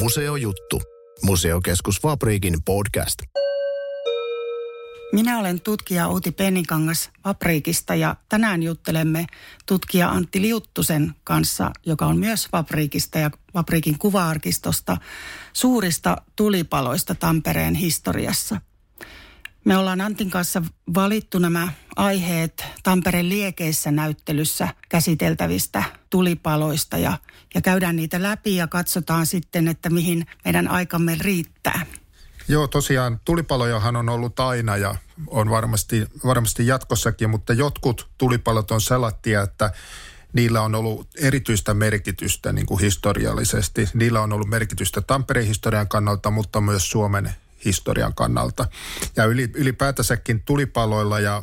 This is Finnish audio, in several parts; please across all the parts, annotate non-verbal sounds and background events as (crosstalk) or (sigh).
Museojuttu. Museokeskus Fabriikin podcast. Minä olen tutkija Outi Pennikangas Fabriikista ja tänään juttelemme tutkija Antti Liuttusen kanssa, joka on myös Fabriikista ja Fabriikin kuva-arkistosta suurista tulipaloista Tampereen historiassa. Me ollaan Antin kanssa valittu nämä aiheet Tampereen liekeissä näyttelyssä käsiteltävistä tulipaloista ja, ja käydään niitä läpi ja katsotaan sitten, että mihin meidän aikamme riittää. Joo, tosiaan tulipalojahan on ollut aina ja on varmasti, varmasti jatkossakin, mutta jotkut tulipalot on sellaisia, että niillä on ollut erityistä merkitystä niin kuin historiallisesti. Niillä on ollut merkitystä Tampereen historian kannalta, mutta myös Suomen historian kannalta. Ja ylipäätänsäkin tulipaloilla ja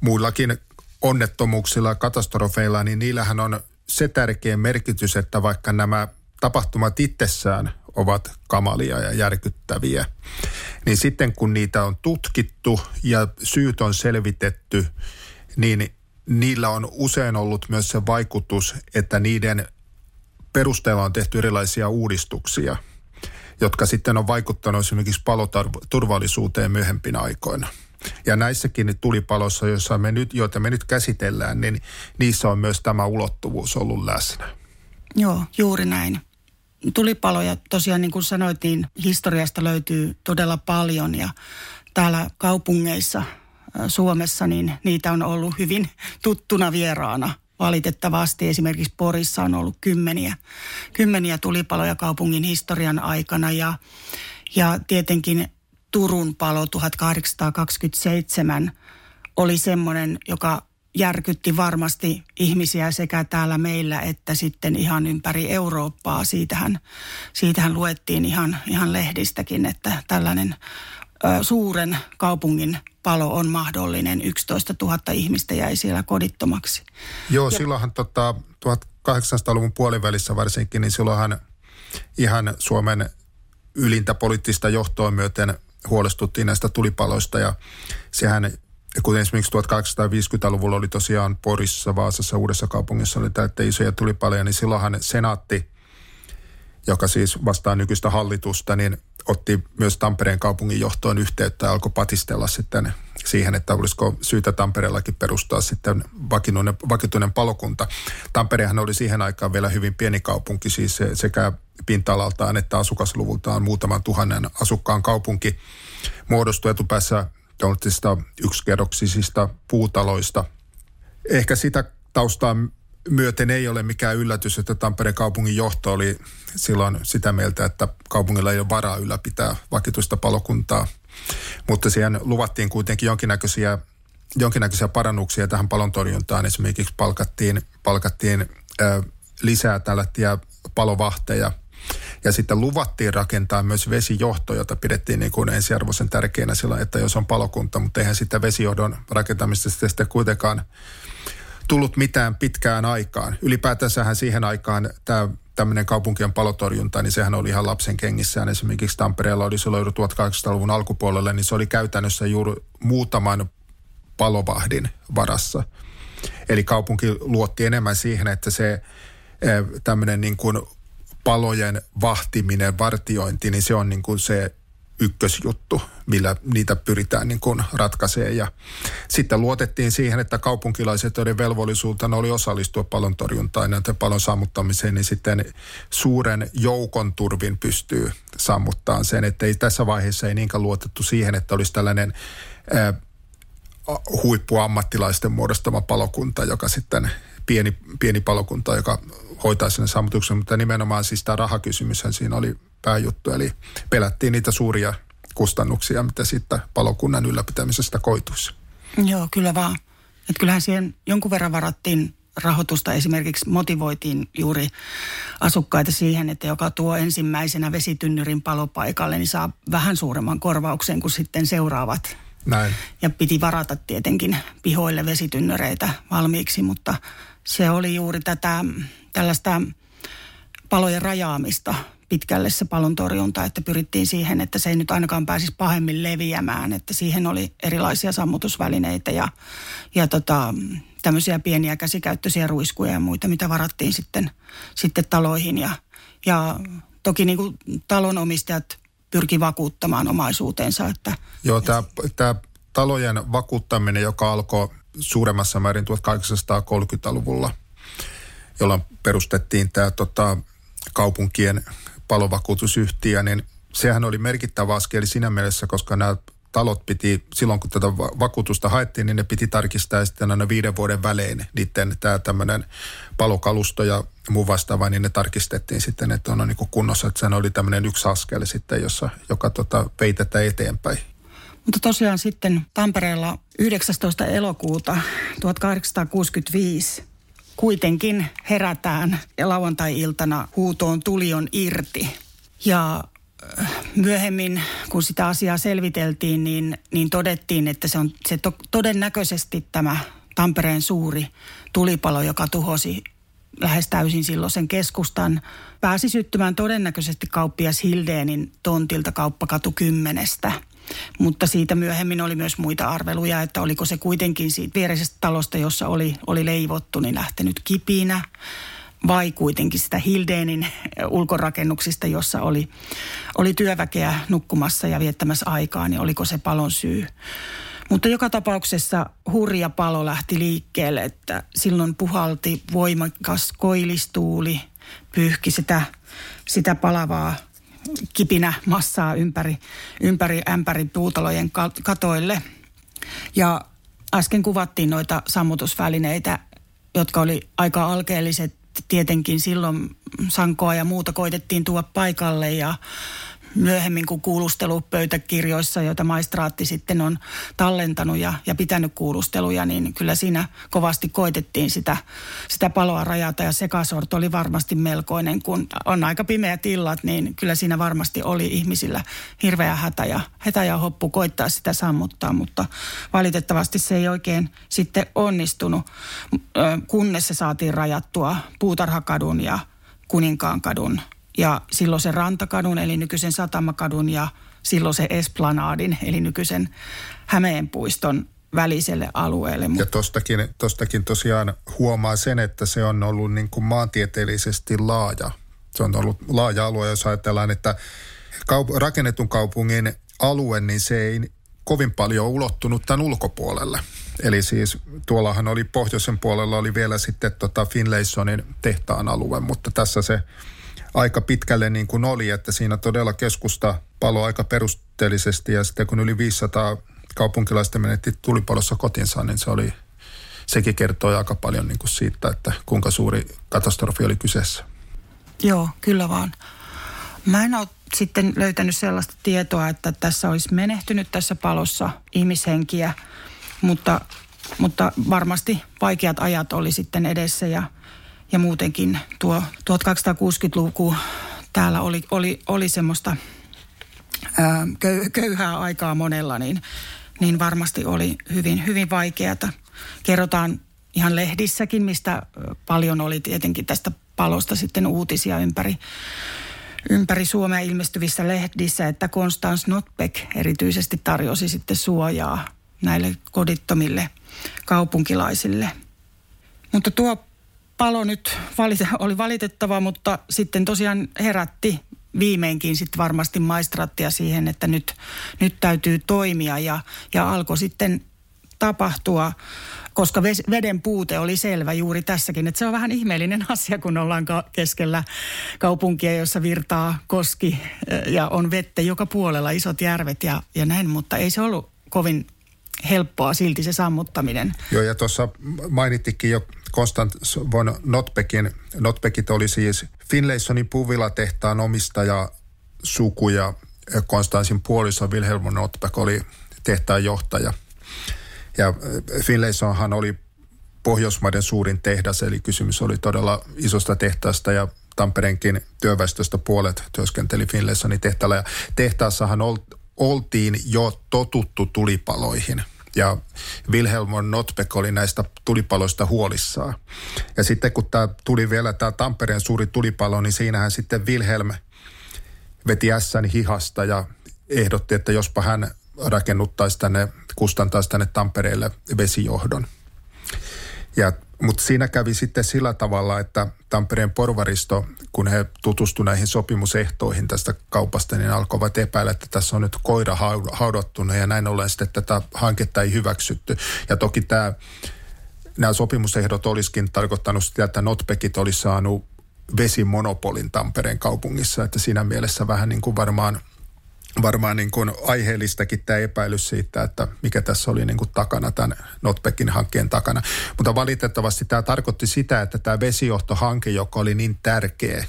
muillakin onnettomuuksilla ja katastrofeilla, niin niillähän on se tärkeä merkitys, että vaikka nämä tapahtumat itsessään ovat kamalia ja järkyttäviä, niin sitten kun niitä on tutkittu ja syyt on selvitetty, niin niillä on usein ollut myös se vaikutus, että niiden perusteella on tehty erilaisia uudistuksia, jotka sitten on vaikuttanut esimerkiksi paloturvallisuuteen myöhempinä aikoina. Ja näissäkin tulipaloissa, joissa me nyt, joita me nyt käsitellään, niin niissä on myös tämä ulottuvuus ollut läsnä. Joo, juuri näin. Tulipaloja tosiaan niin kuin sanoit, niin historiasta löytyy todella paljon ja täällä kaupungeissa Suomessa niin niitä on ollut hyvin tuttuna vieraana. Valitettavasti esimerkiksi Porissa on ollut kymmeniä, kymmeniä tulipaloja kaupungin historian aikana ja, ja tietenkin Turun palo 1827 oli semmoinen, joka järkytti varmasti ihmisiä sekä täällä meillä että sitten ihan ympäri Eurooppaa. Siitähän, siitähän luettiin ihan, ihan lehdistäkin, että tällainen ö, suuren kaupungin palo on mahdollinen. 11 000 ihmistä jäi siellä kodittomaksi. Joo, ja, silloinhan tota, 1800-luvun puolivälissä varsinkin, niin silloinhan ihan Suomen ylintä poliittista johtoa myöten huolestuttiin näistä tulipaloista ja sehän kuten esimerkiksi 1850-luvulla oli tosiaan Porissa, Vaasassa, Uudessa kaupungissa oli täyttä isoja tulipaloja, niin silloinhan senaatti, joka siis vastaa nykyistä hallitusta, niin otti myös Tampereen kaupungin johtoon yhteyttä ja alkoi patistella sitten siihen, että olisiko syytä Tampereellakin perustaa sitten vakituinen, vakituinen palokunta. Tamperehan oli siihen aikaan vielä hyvin pieni kaupunki, siis sekä pinta-alaltaan että asukasluvultaan muutaman tuhannen asukkaan kaupunki muodostui etupäässä yksikerroksisista puutaloista. Ehkä sitä taustaa myöten ei ole mikään yllätys, että Tampereen kaupungin johto oli silloin sitä mieltä, että kaupungilla ei ole varaa ylläpitää vakituista palokuntaa. Mutta siihen luvattiin kuitenkin jonkinnäköisiä, jonkinnäköisiä parannuksia tähän palontorjuntaan. Esimerkiksi palkattiin, palkattiin ö, lisää tällaisia palovahteja – ja sitten luvattiin rakentaa myös vesijohto, jota pidettiin niin kuin ensiarvoisen tärkeänä sillä, että jos on palokunta, mutta eihän sitä vesijohdon rakentamista sitten kuitenkaan tullut mitään pitkään aikaan. Ylipäätänsähän siihen aikaan tämä tämmöinen kaupunkien palotorjunta, niin sehän oli ihan lapsen kengissään. Esimerkiksi Tampereella oli silloin 1800-luvun alkupuolella, niin se oli käytännössä juuri muutaman palovahdin varassa. Eli kaupunki luotti enemmän siihen, että se eh, tämmöinen niin kuin palojen vahtiminen, vartiointi, niin se on niin kuin se ykkösjuttu, millä niitä pyritään niin kuin ratkaisemaan. Ja sitten luotettiin siihen, että kaupunkilaiset, joiden velvollisuutena oli osallistua palon torjuntaan ja palon sammuttamiseen, niin sitten suuren joukon turvin pystyy sammuttamaan sen. Että ei tässä vaiheessa ei niinkään luotettu siihen, että olisi tällainen ää, huippuammattilaisten muodostama palokunta, joka sitten pieni, pieni palokunta, joka hoitaa sen sammutuksen, mutta nimenomaan siis tämä rahakysymyshän siinä oli pääjuttu, eli pelättiin niitä suuria kustannuksia, mitä sitten palokunnan ylläpitämisestä koituisi. Joo, kyllä vaan. Että kyllähän siihen jonkun verran varattiin rahoitusta esimerkiksi motivoitiin juuri asukkaita siihen, että joka tuo ensimmäisenä vesitynnyrin palopaikalle, niin saa vähän suuremman korvauksen kuin sitten seuraavat. Näin. Ja piti varata tietenkin pihoille vesitynnyreitä valmiiksi, mutta se oli juuri tätä tällaista palojen rajaamista pitkälle se palon torjunta, että pyrittiin siihen, että se ei nyt ainakaan pääsisi pahemmin leviämään, että siihen oli erilaisia sammutusvälineitä ja, ja tota, tämmöisiä pieniä käsikäyttöisiä ruiskuja ja muita, mitä varattiin sitten, sitten taloihin ja, ja toki niin kuin talonomistajat pyrki vakuuttamaan omaisuutensa. Että, Joo, tämä, tämä talojen vakuuttaminen, joka alkoi suuremmassa määrin 1830-luvulla, jolloin perustettiin tämä tota, kaupunkien palovakuutusyhtiö, niin sehän oli merkittävä askel siinä mielessä, koska nämä talot piti, silloin kun tätä vakuutusta haettiin, niin ne piti tarkistaa sitten aina viiden vuoden välein niiden tämä tämmöinen palokalusto ja muu vastaava, niin ne tarkistettiin sitten, että on niin kunnossa, että se oli tämmöinen yksi askel sitten, jossa, joka tota, vei tätä eteenpäin. Mutta tosiaan sitten Tampereella 19. elokuuta 1865 kuitenkin herätään ja lauantai-iltana huutoon tuli on irti. Ja äh, myöhemmin, kun sitä asiaa selviteltiin, niin, niin todettiin, että se on se to, todennäköisesti tämä Tampereen suuri tulipalo, joka tuhosi lähes täysin silloisen keskustan, pääsi syttymään todennäköisesti kauppias Hildeenin tontilta kauppakatu kymmenestä – mutta siitä myöhemmin oli myös muita arveluja, että oliko se kuitenkin siitä viereisestä talosta, jossa oli, oli leivottu, niin lähtenyt kipinä vai kuitenkin sitä Hildeenin ulkorakennuksista, jossa oli, oli työväkeä nukkumassa ja viettämässä aikaa, niin oliko se palon syy. Mutta joka tapauksessa hurja palo lähti liikkeelle, että silloin puhalti voimakas koilistuuli, pyyhki sitä, sitä palavaa kipinä massaa ympäri, ympäri ämpäri puutalojen katoille. Ja äsken kuvattiin noita sammutusvälineitä, jotka oli aika alkeelliset. Tietenkin silloin sankoa ja muuta koitettiin tuoda paikalle ja myöhemmin kuin kuulustelupöytäkirjoissa, joita maistraatti sitten on tallentanut ja, ja pitänyt kuulusteluja, niin kyllä siinä kovasti koitettiin sitä, sitä paloa rajata ja sekasorto oli varmasti melkoinen. Kun on aika pimeät illat, niin kyllä siinä varmasti oli ihmisillä hirveä hätä ja, hätä ja hoppu koittaa sitä sammuttaa, mutta valitettavasti se ei oikein sitten onnistunut, kunnes se saatiin rajattua Puutarhakadun ja Kuninkaankadun ja silloin se Rantakadun eli nykyisen Satamakadun ja silloin se Esplanadin eli nykyisen Hämeenpuiston väliselle alueelle. Ja tostakin, tostakin tosiaan huomaa sen, että se on ollut niin kuin maantieteellisesti laaja. Se on ollut laaja alue, jos ajatellaan, että kaup- rakennetun kaupungin alue, niin se ei kovin paljon ulottunut tämän ulkopuolelle. Eli siis tuollahan oli pohjoisen puolella oli vielä sitten tota Finlaysonin tehtaan alue, mutta tässä se aika pitkälle niin kuin oli, että siinä todella keskusta palo aika perusteellisesti ja sitten kun yli 500 kaupunkilaista menetti tulipalossa kotinsa, niin se oli, sekin kertoo aika paljon niin kuin siitä, että kuinka suuri katastrofi oli kyseessä. Joo, kyllä vaan. Mä en ole sitten löytänyt sellaista tietoa, että tässä olisi menehtynyt tässä palossa ihmishenkiä, mutta, mutta varmasti vaikeat ajat oli sitten edessä ja ja muutenkin tuo 1260-luku täällä oli, oli, oli semmoista ää, köyhää aikaa monella, niin, niin varmasti oli hyvin, hyvin vaikeata. Kerrotaan ihan lehdissäkin, mistä paljon oli tietenkin tästä palosta sitten uutisia ympäri, ympäri Suomea ilmestyvissä lehdissä, että Konstans Notbeck erityisesti tarjosi sitten suojaa näille kodittomille kaupunkilaisille. Mutta tuo palo nyt valite, oli valitettava, mutta sitten tosiaan herätti viimeinkin sitten varmasti maistraattia siihen, että nyt, nyt täytyy toimia ja, ja alkoi sitten tapahtua, koska veden puute oli selvä juuri tässäkin. Että se on vähän ihmeellinen (laughs) asia, kun ollaan keskellä kaupunkia, jossa virtaa koski ja on vettä joka puolella, isot järvet ja, ja näin, mutta ei se ollut kovin helppoa silti se sammuttaminen. Joo, ja tuossa mainittikin jo Konstant von Notbeckin. Notbeckit oli siis Finlaysonin puvilatehtaan omistaja suku ja Konstantin puoliso Wilhelm Notbeck oli tehtaan johtaja. Ja Finlaysonhan oli Pohjoismaiden suurin tehdas, eli kysymys oli todella isosta tehtaasta ja Tampereenkin työväestöstä puolet työskenteli Finlaysonin tehtaalla. Ja tehtaassahan oltiin jo totuttu tulipaloihin – ja Wilhelm von Notbeck oli näistä tulipaloista huolissaan. Ja sitten kun tämä tuli vielä tämä Tampereen suuri tulipalo, niin siinähän sitten Wilhelm veti ässän hihasta ja ehdotti, että jospa hän rakennuttaisi tänne, kustantaisi tänne Tampereelle vesijohdon. Ja, mutta siinä kävi sitten sillä tavalla, että Tampereen porvaristo kun he tutustuivat näihin sopimusehtoihin tästä kaupasta, niin alkoivat epäillä, että tässä on nyt koira haudottuna ja näin ollen sitten tätä hanketta ei hyväksytty. Ja toki tämä, nämä sopimusehdot olisikin tarkoittanut sitä, että Notpekit olisi saanut vesimonopolin Tampereen kaupungissa, että siinä mielessä vähän niin kuin varmaan – varmaan niin kuin aiheellistakin tämä epäilys siitä, että mikä tässä oli niin kuin takana tämän Notpeckin hankkeen takana. Mutta valitettavasti tämä tarkoitti sitä, että tämä vesijohtohanke, joka oli niin tärkeä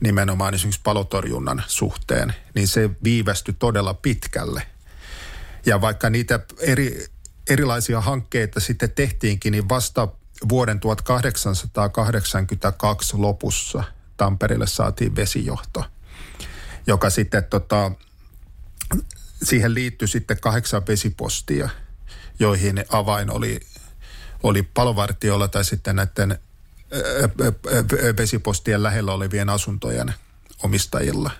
nimenomaan esimerkiksi palotorjunnan suhteen, niin se viivästyi todella pitkälle. Ja vaikka niitä eri, erilaisia hankkeita sitten tehtiinkin, niin vasta vuoden 1882 lopussa Tampereelle saatiin vesijohto – joka sitten tota, siihen liittyi sitten kahdeksan vesipostia, joihin avain oli, oli palovartiolla tai sitten näiden vesipostien lähellä olevien asuntojen omistajilla.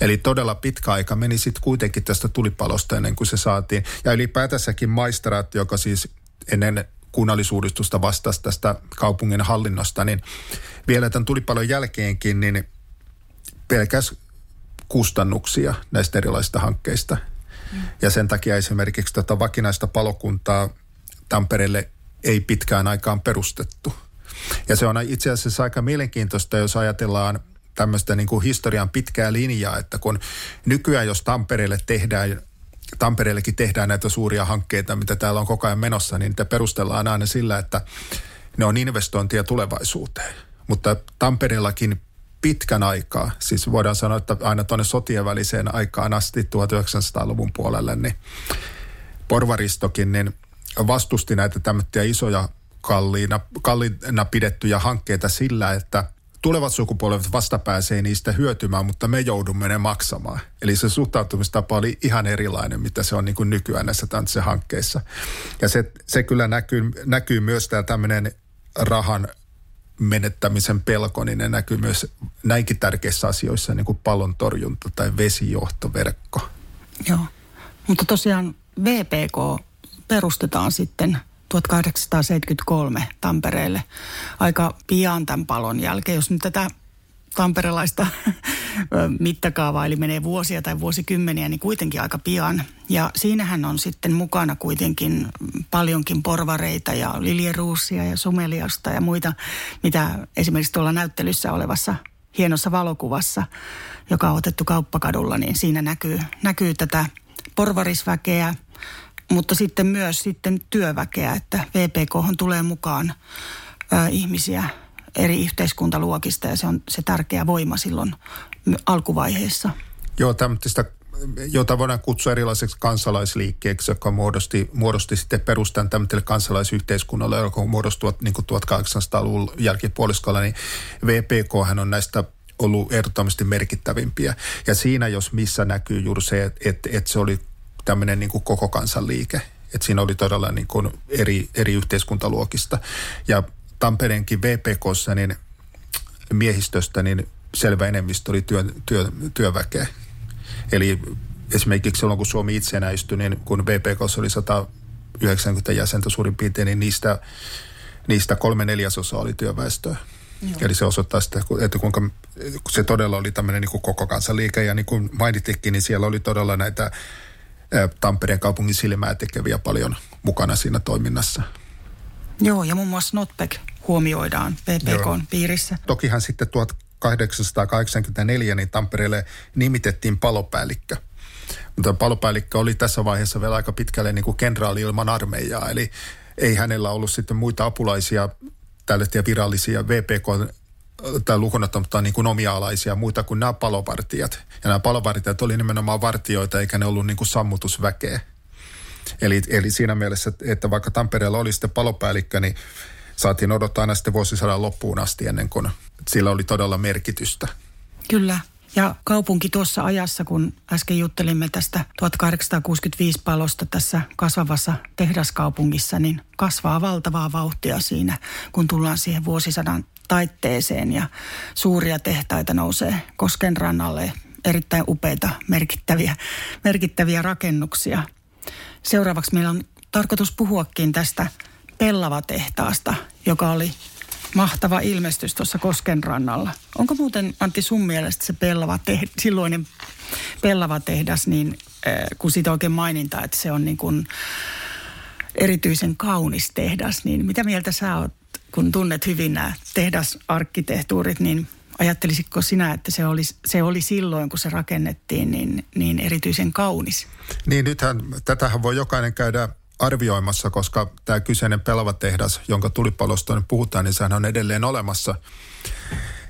Eli todella pitkä aika meni sitten kuitenkin tästä tulipalosta ennen kuin se saatiin. Ja ylipäätänsäkin maistraat, joka siis ennen kunnallisuudistusta vastasi tästä kaupungin hallinnosta, niin vielä tämän tulipalon jälkeenkin, niin pelkäs kustannuksia näistä erilaisista hankkeista. Mm. Ja sen takia esimerkiksi tota vakinaista palokuntaa Tampereelle ei pitkään aikaan perustettu. Ja se on itse asiassa aika mielenkiintoista, jos ajatellaan tämmöistä niin kuin historian pitkää linjaa, että kun nykyään jos Tampereelle tehdään Tampereellekin tehdään näitä suuria hankkeita, mitä täällä on koko ajan menossa, niin niitä perustellaan aina sillä, että ne on investointia tulevaisuuteen. Mutta Tampereellakin pitkän aikaa, siis voidaan sanoa, että aina tuonne sotien väliseen aikaan asti 1900-luvun puolelle, niin porvaristokin niin vastusti näitä tämmöisiä isoja kalliina, kalliina pidettyjä hankkeita sillä, että tulevat sukupolvet vasta pääsee niistä hyötymään, mutta me joudumme ne maksamaan. Eli se suhtautumistapa oli ihan erilainen, mitä se on niin kuin nykyään näissä hankkeissa. Ja se, se kyllä näkyy, näkyy myös tämä tämmöinen rahan menettämisen pelko, niin ne näkyy myös näinkin tärkeissä asioissa, niin kuin pallon torjunta tai vesijohtoverkko. Joo, mutta tosiaan VPK perustetaan sitten 1873 Tampereelle aika pian tämän palon jälkeen. Jos nyt tätä tamperelaista (laughs) mittakaavaa, eli menee vuosia tai vuosikymmeniä, niin kuitenkin aika pian. Ja siinähän on sitten mukana kuitenkin paljonkin porvareita ja Liljeruusia ja Sumeliasta ja muita, mitä esimerkiksi tuolla näyttelyssä olevassa hienossa valokuvassa, joka on otettu kauppakadulla, niin siinä näkyy, näkyy tätä porvarisväkeä, mutta sitten myös sitten työväkeä, että VPK tulee mukaan ö, ihmisiä eri yhteiskuntaluokista ja se on se tärkeä voima silloin alkuvaiheessa. Joo, tämmöistä jota voidaan kutsua erilaiseksi kansalaisliikkeeksi, joka muodosti, muodosti sitten perustan tämmöiselle kansalaisyhteiskunnalle, joka muodostui niin 1800-luvun jälkipuoliskolla, niin VPK on näistä ollut ehdottomasti merkittävimpiä. Ja siinä, jos missä näkyy juuri se, että, että, se oli tämmöinen niin koko kansanliike. Että siinä oli todella niin kuin eri, eri yhteiskuntaluokista. Ja Tampereenkin VPKssa niin miehistöstä niin selvä enemmistö oli työ, työ, työväkeä. Eli esimerkiksi silloin, kun Suomi itsenäistyi, niin kun VPK oli 190 jäsentä suurin piirtein, niin niistä, niistä kolme neljäsosaa oli työväestöä. Joo. Eli se osoittaa sitä, että kuinka se todella oli tämmöinen niin kuin koko kansanliike. Ja niin kuin mainittikin, niin siellä oli todella näitä Tampereen kaupungin silmää tekeviä paljon mukana siinä toiminnassa. Joo, ja muun muassa Notpek huomioidaan PPK piirissä. Tokihan sitten 1884 niin Tampereelle nimitettiin palopäällikkö. Mutta palopäällikkö oli tässä vaiheessa vielä aika pitkälle niin kuin kenraali ilman armeijaa, eli ei hänellä ollut sitten muita apulaisia tällaisia virallisia VPK tai lukunottamatta niin kuin omia alaisia muita kuin nämä palovartijat. Ja nämä palovartijat oli nimenomaan vartioita, eikä ne ollut niin kuin sammutusväkeä. Eli, eli siinä mielessä, että vaikka Tampereella oli sitten palopäällikkö, niin saatiin odottaa aina sitten vuosisadan loppuun asti ennen kuin sillä oli todella merkitystä. Kyllä. Ja kaupunki tuossa ajassa, kun äsken juttelimme tästä 1865 palosta tässä kasvavassa tehdaskaupungissa, niin kasvaa valtavaa vauhtia siinä, kun tullaan siihen vuosisadan taitteeseen ja suuria tehtaita nousee Kosken rannalle, erittäin upeita, merkittäviä, merkittäviä rakennuksia. Seuraavaksi meillä on tarkoitus puhuakin tästä Pellava-tehtaasta, joka oli mahtava ilmestys tuossa Koskenrannalla. Onko muuten Antti sun mielestä se pellava te- silloinen pellava tehdas, niin äh, kun siitä oikein maininta, että se on niin kuin erityisen kaunis tehdas, niin mitä mieltä sä oot, kun tunnet hyvin nämä tehdasarkkitehtuurit, niin ajattelisitko sinä, että se oli, se oli silloin, kun se rakennettiin, niin, niin erityisen kaunis? Niin nythän, tätähän voi jokainen käydä arvioimassa, koska tämä kyseinen pelava tehdas, jonka tulipalosta nyt puhutaan, niin sehän on edelleen olemassa.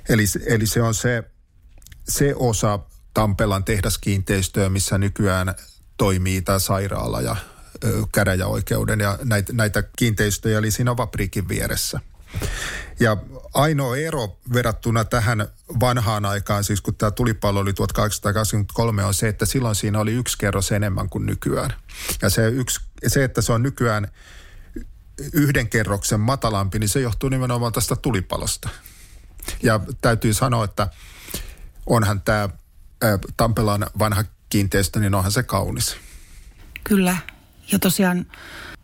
Eli, eli se on se, se osa Tampelan tehdaskiinteistöä, missä nykyään toimii tämä sairaala ja käräjäoikeuden ja näitä, näitä kiinteistöjä, eli siinä Vapriikin vieressä. Ja ainoa ero verrattuna tähän vanhaan aikaan, siis kun tämä tulipallo oli 1823, on se, että silloin siinä oli yksi kerros enemmän kuin nykyään. Ja se, yksi, se että se on nykyään yhden kerroksen matalampi, niin se johtuu nimenomaan tästä tulipalosta. Ja täytyy sanoa, että onhan tämä Tampelan vanha kiinteistö, niin onhan se kaunis. Kyllä. Ja tosiaan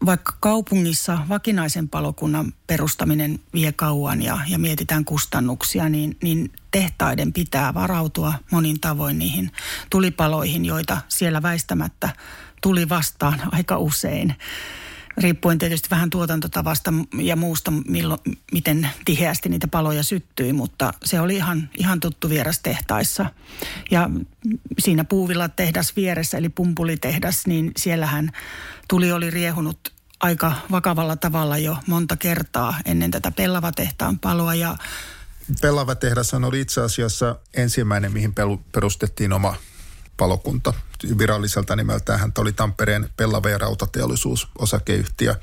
vaikka kaupungissa vakinaisen palokunnan perustaminen vie kauan ja, ja mietitään kustannuksia, niin, niin tehtaiden pitää varautua monin tavoin niihin tulipaloihin, joita siellä väistämättä tuli vastaan aika usein riippuen tietysti vähän tuotantotavasta ja muusta, milloin, miten tiheästi niitä paloja syttyi, mutta se oli ihan, ihan tuttu vieras tehtaissa. Ja siinä puuvilla tehdas vieressä, eli pumpulitehdas, niin siellähän tuli oli riehunut aika vakavalla tavalla jo monta kertaa ennen tätä Pellava-tehtaan paloa ja Pellava tehdas oli itse asiassa ensimmäinen, mihin perustettiin oma palokunta. Viralliselta nimeltään hän oli Tampereen Pellava- ja rautateollisuus osakeyhtiö.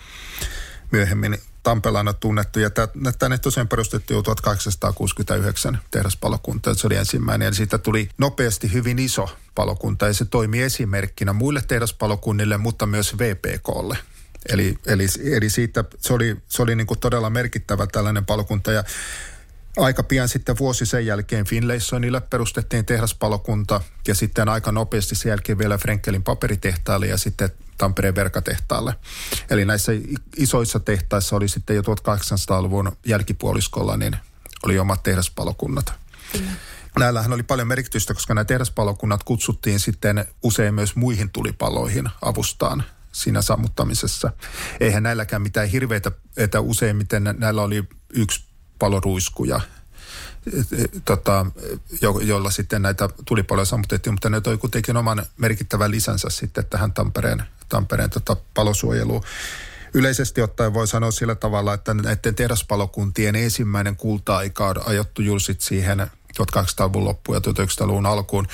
Myöhemmin Tampelana tunnettu. Ja tänne tosiaan perustettiin jo 1869 tehdaspalokunta. Se oli ensimmäinen ja siitä tuli nopeasti hyvin iso palokunta ja se toimi esimerkkinä muille tehdaspalokunnille, mutta myös VPKlle. Eli, eli, eli siitä se oli, se oli niin kuin todella merkittävä tällainen palokunta ja Aika pian sitten vuosi sen jälkeen Finlaysonille perustettiin tehdaspalokunta ja sitten aika nopeasti sen jälkeen vielä Frenkelin paperitehtaalle ja sitten Tampereen verkatehtaalle. Eli näissä isoissa tehtaissa oli sitten jo 1800-luvun jälkipuoliskolla, niin oli omat tehdaspalokunnat. Kyllä. Näillähän oli paljon merkitystä, koska nämä tehdaspalokunnat kutsuttiin sitten usein myös muihin tulipaloihin avustaan siinä sammuttamisessa. Eihän näilläkään mitään hirveitä, että useimmiten näillä oli yksi paloruiskuja, tota, jo, jolla sitten näitä tulipaloja sammutettiin, mutta ne toi kuitenkin oman merkittävän lisänsä sitten tähän Tampereen, Tampereen tota, palosuojeluun. Yleisesti ottaen voi sanoa sillä tavalla, että näiden tehdaspalokuntien ensimmäinen kulta-aika on ajottu julsit siihen 1800-luvun loppuun ja 1900-luvun alkuun.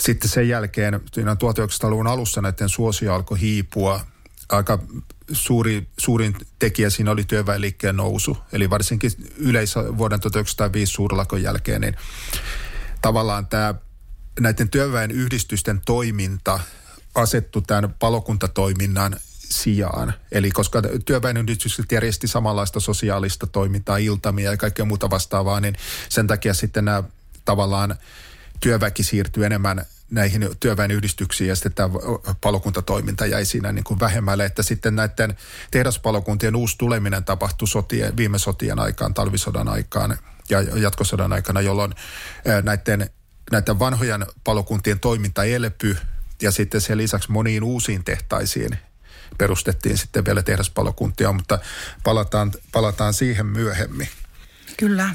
Sitten sen jälkeen, 1900-luvun alussa näiden suosio alkoi hiipua aika suuri, suurin tekijä siinä oli työväenliikkeen nousu. Eli varsinkin yleisö vuoden 1905 suurlakon jälkeen, niin tavallaan tämä näiden työväen yhdistysten toiminta asettu tämän palokuntatoiminnan sijaan. Eli koska työväenyhdistykset järjesti samanlaista sosiaalista toimintaa, iltamia ja kaikkea muuta vastaavaa, niin sen takia sitten nämä tavallaan työväki siirtyy enemmän näihin työväenyhdistyksiin ja sitten tämä palokuntatoiminta jäi siinä niin kuin vähemmälle, että sitten näiden tehdaspalokuntien uusi tuleminen tapahtui sotien, viime sotien aikaan, talvisodan aikaan ja jatkosodan aikana, jolloin näiden, näiden vanhojen palokuntien toiminta elpy ja sitten sen lisäksi moniin uusiin tehtaisiin perustettiin sitten vielä tehdaspalokuntia, mutta palataan, palataan siihen myöhemmin. Kyllä.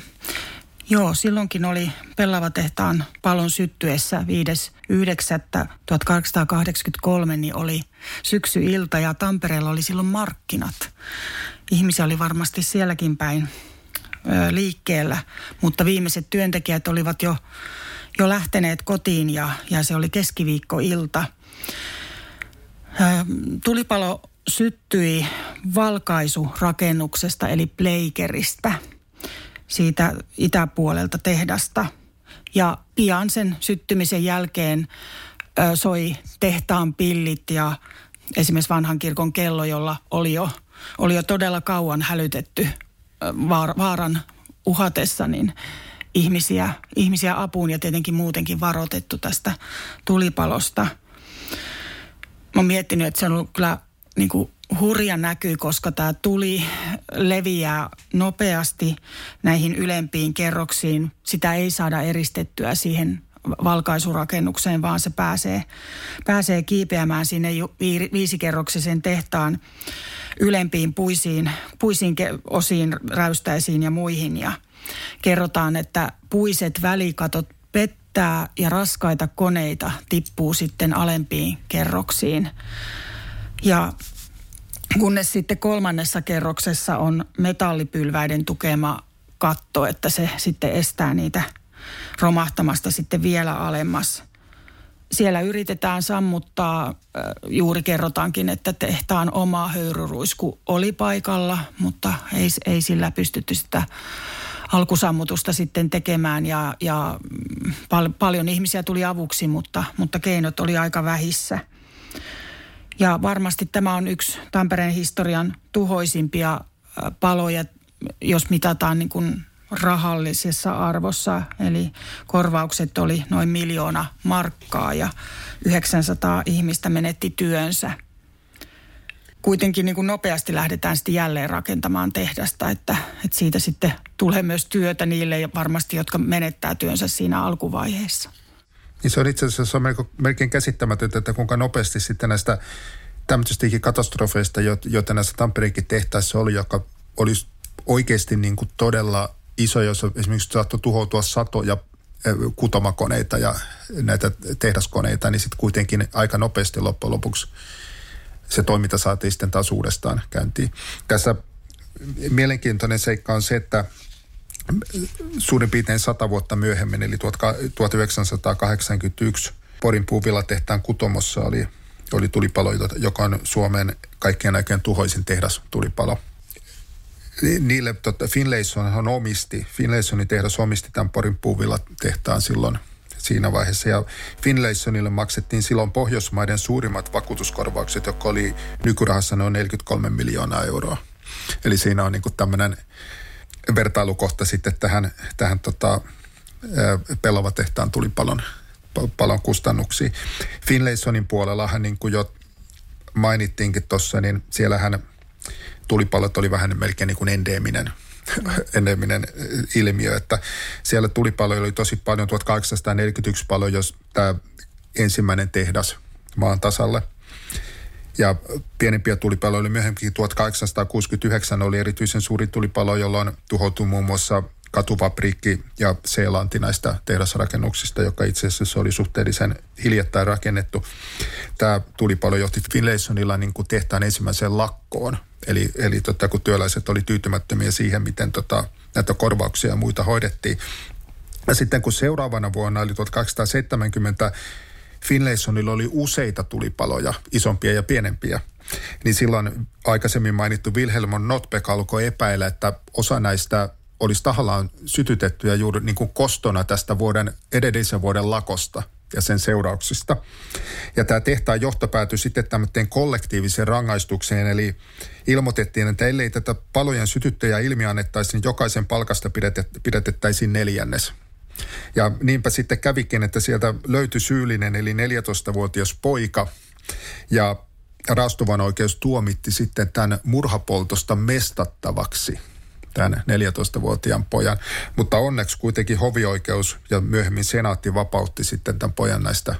Joo, silloinkin oli Pellava-tehtaan palon syttyessä 5.9.1883, niin oli syksyilta ja Tampereella oli silloin markkinat. Ihmisiä oli varmasti sielläkin päin ö, liikkeellä, mutta viimeiset työntekijät olivat jo, jo lähteneet kotiin ja, ja se oli keskiviikkoilta. Ö, tulipalo syttyi valkaisurakennuksesta eli Pleikeristä – siitä itäpuolelta tehdasta. Ja pian sen syttymisen jälkeen ö, soi tehtaan pillit ja esimerkiksi vanhan kirkon kello, jolla oli jo, oli jo todella kauan hälytetty vaar, vaaran uhatessa, niin ihmisiä, ihmisiä apuun ja tietenkin muutenkin varoitettu tästä tulipalosta. Mä oon miettinyt, että se on ollut kyllä niin kuin hurja näky, koska tämä tuli leviää nopeasti näihin ylempiin kerroksiin. Sitä ei saada eristettyä siihen valkaisurakennukseen, vaan se pääsee, pääsee kiipeämään sinne viisikerroksisen tehtaan ylempiin puisiin, puisiin osiin, räystäisiin ja muihin. Ja kerrotaan, että puiset välikatot pettää ja raskaita koneita tippuu sitten alempiin kerroksiin. Ja kunnes sitten kolmannessa kerroksessa on metallipylväiden tukema katto, että se sitten estää niitä romahtamasta sitten vielä alemmas. Siellä yritetään sammuttaa, juuri kerrotaankin, että tehtaan oma höyryruisku oli paikalla, mutta ei, ei sillä pystytty sitä alkusammutusta sitten tekemään ja, ja pal- paljon ihmisiä tuli avuksi, mutta, mutta keinot oli aika vähissä. Ja varmasti tämä on yksi Tampereen historian tuhoisimpia paloja, jos mitataan niin kuin rahallisessa arvossa. Eli korvaukset oli noin miljoona markkaa ja 900 ihmistä menetti työnsä. Kuitenkin niin kuin nopeasti lähdetään sitten jälleen rakentamaan tehdasta, että, että siitä sitten tulee myös työtä niille varmasti, jotka menettää työnsä siinä alkuvaiheessa. Niin se on itse asiassa melko, melkein käsittämätöntä, että kuinka nopeasti sitten näistä tämmöisistäkin katastrofeista, joita näissä Tampereenkin tehtaissa oli, joka olisi oikeasti niin kuin todella iso, jos esimerkiksi saattoi tuhoutua satoja kutomakoneita ja näitä tehdaskoneita, niin sitten kuitenkin aika nopeasti loppujen lopuksi se toiminta saatiin sitten taas uudestaan käyntiin. Tässä mielenkiintoinen seikka on se, että suurin piirtein sata vuotta myöhemmin, eli 1981 Porin puuvillatehtaan Kutomossa oli, oli tulipalo, joka on Suomen kaikkien aikojen tuhoisin tehdas tulipalo. Niille tota, Finlaysonhan omisti, Finlaysonin tehdas omisti tämän Porin puuvillatehtaan silloin siinä vaiheessa. Ja Finlaysonille maksettiin silloin Pohjoismaiden suurimmat vakuutuskorvaukset, jotka oli nykyrahassa noin 43 miljoonaa euroa. Eli siinä on niin tämmöinen vertailukohta sitten tähän, tähän tota, Pelova-tehtaan tulipalon palon kustannuksiin. Finlaysonin puolellahan niin kuin jo mainittiinkin tuossa, niin siellähän tulipalot oli vähän melkein niin kuin endeminen, (laughs) endeminen ilmiö, että siellä tulipaloja oli tosi paljon, 1841 palo, jos tämä ensimmäinen tehdas maan tasalle. Ja pienempiä tulipaloja oli myöhemmin 1869 oli erityisen suuri tulipalo, jolloin tuhoutui muun muassa katufabriikki ja Seelanti näistä tehdasrakennuksista, joka itse asiassa oli suhteellisen hiljattain rakennettu. Tämä tulipalo johti Finlaysonilla niin kuin tehtaan ensimmäiseen lakkoon. Eli, eli tota, kun työläiset oli tyytymättömiä siihen, miten tota, näitä korvauksia ja muita hoidettiin. Ja sitten kun seuraavana vuonna, eli 1870, Finlaysonilla oli useita tulipaloja, isompia ja pienempiä, niin silloin aikaisemmin mainittu Wilhelm Notbeck alkoi epäillä, että osa näistä olisi tahallaan sytytettyjä juuri niin kuin kostona tästä vuoden, edellisen vuoden lakosta ja sen seurauksista. Ja tämä tehtaan johto päätyi sitten tämmöiseen kollektiiviseen rangaistukseen, eli ilmoitettiin, että ellei tätä palojen sytyttäjää ilmiannettaisiin, niin jokaisen palkasta pidetettäisiin neljännes. Ja niinpä sitten kävikin, että sieltä löytyi syyllinen, eli 14-vuotias poika, ja Rastuvan oikeus tuomitti sitten tämän murhapoltosta mestattavaksi – tämän 14-vuotiaan pojan. Mutta onneksi kuitenkin hovioikeus ja myöhemmin senaatti vapautti sitten tämän pojan näistä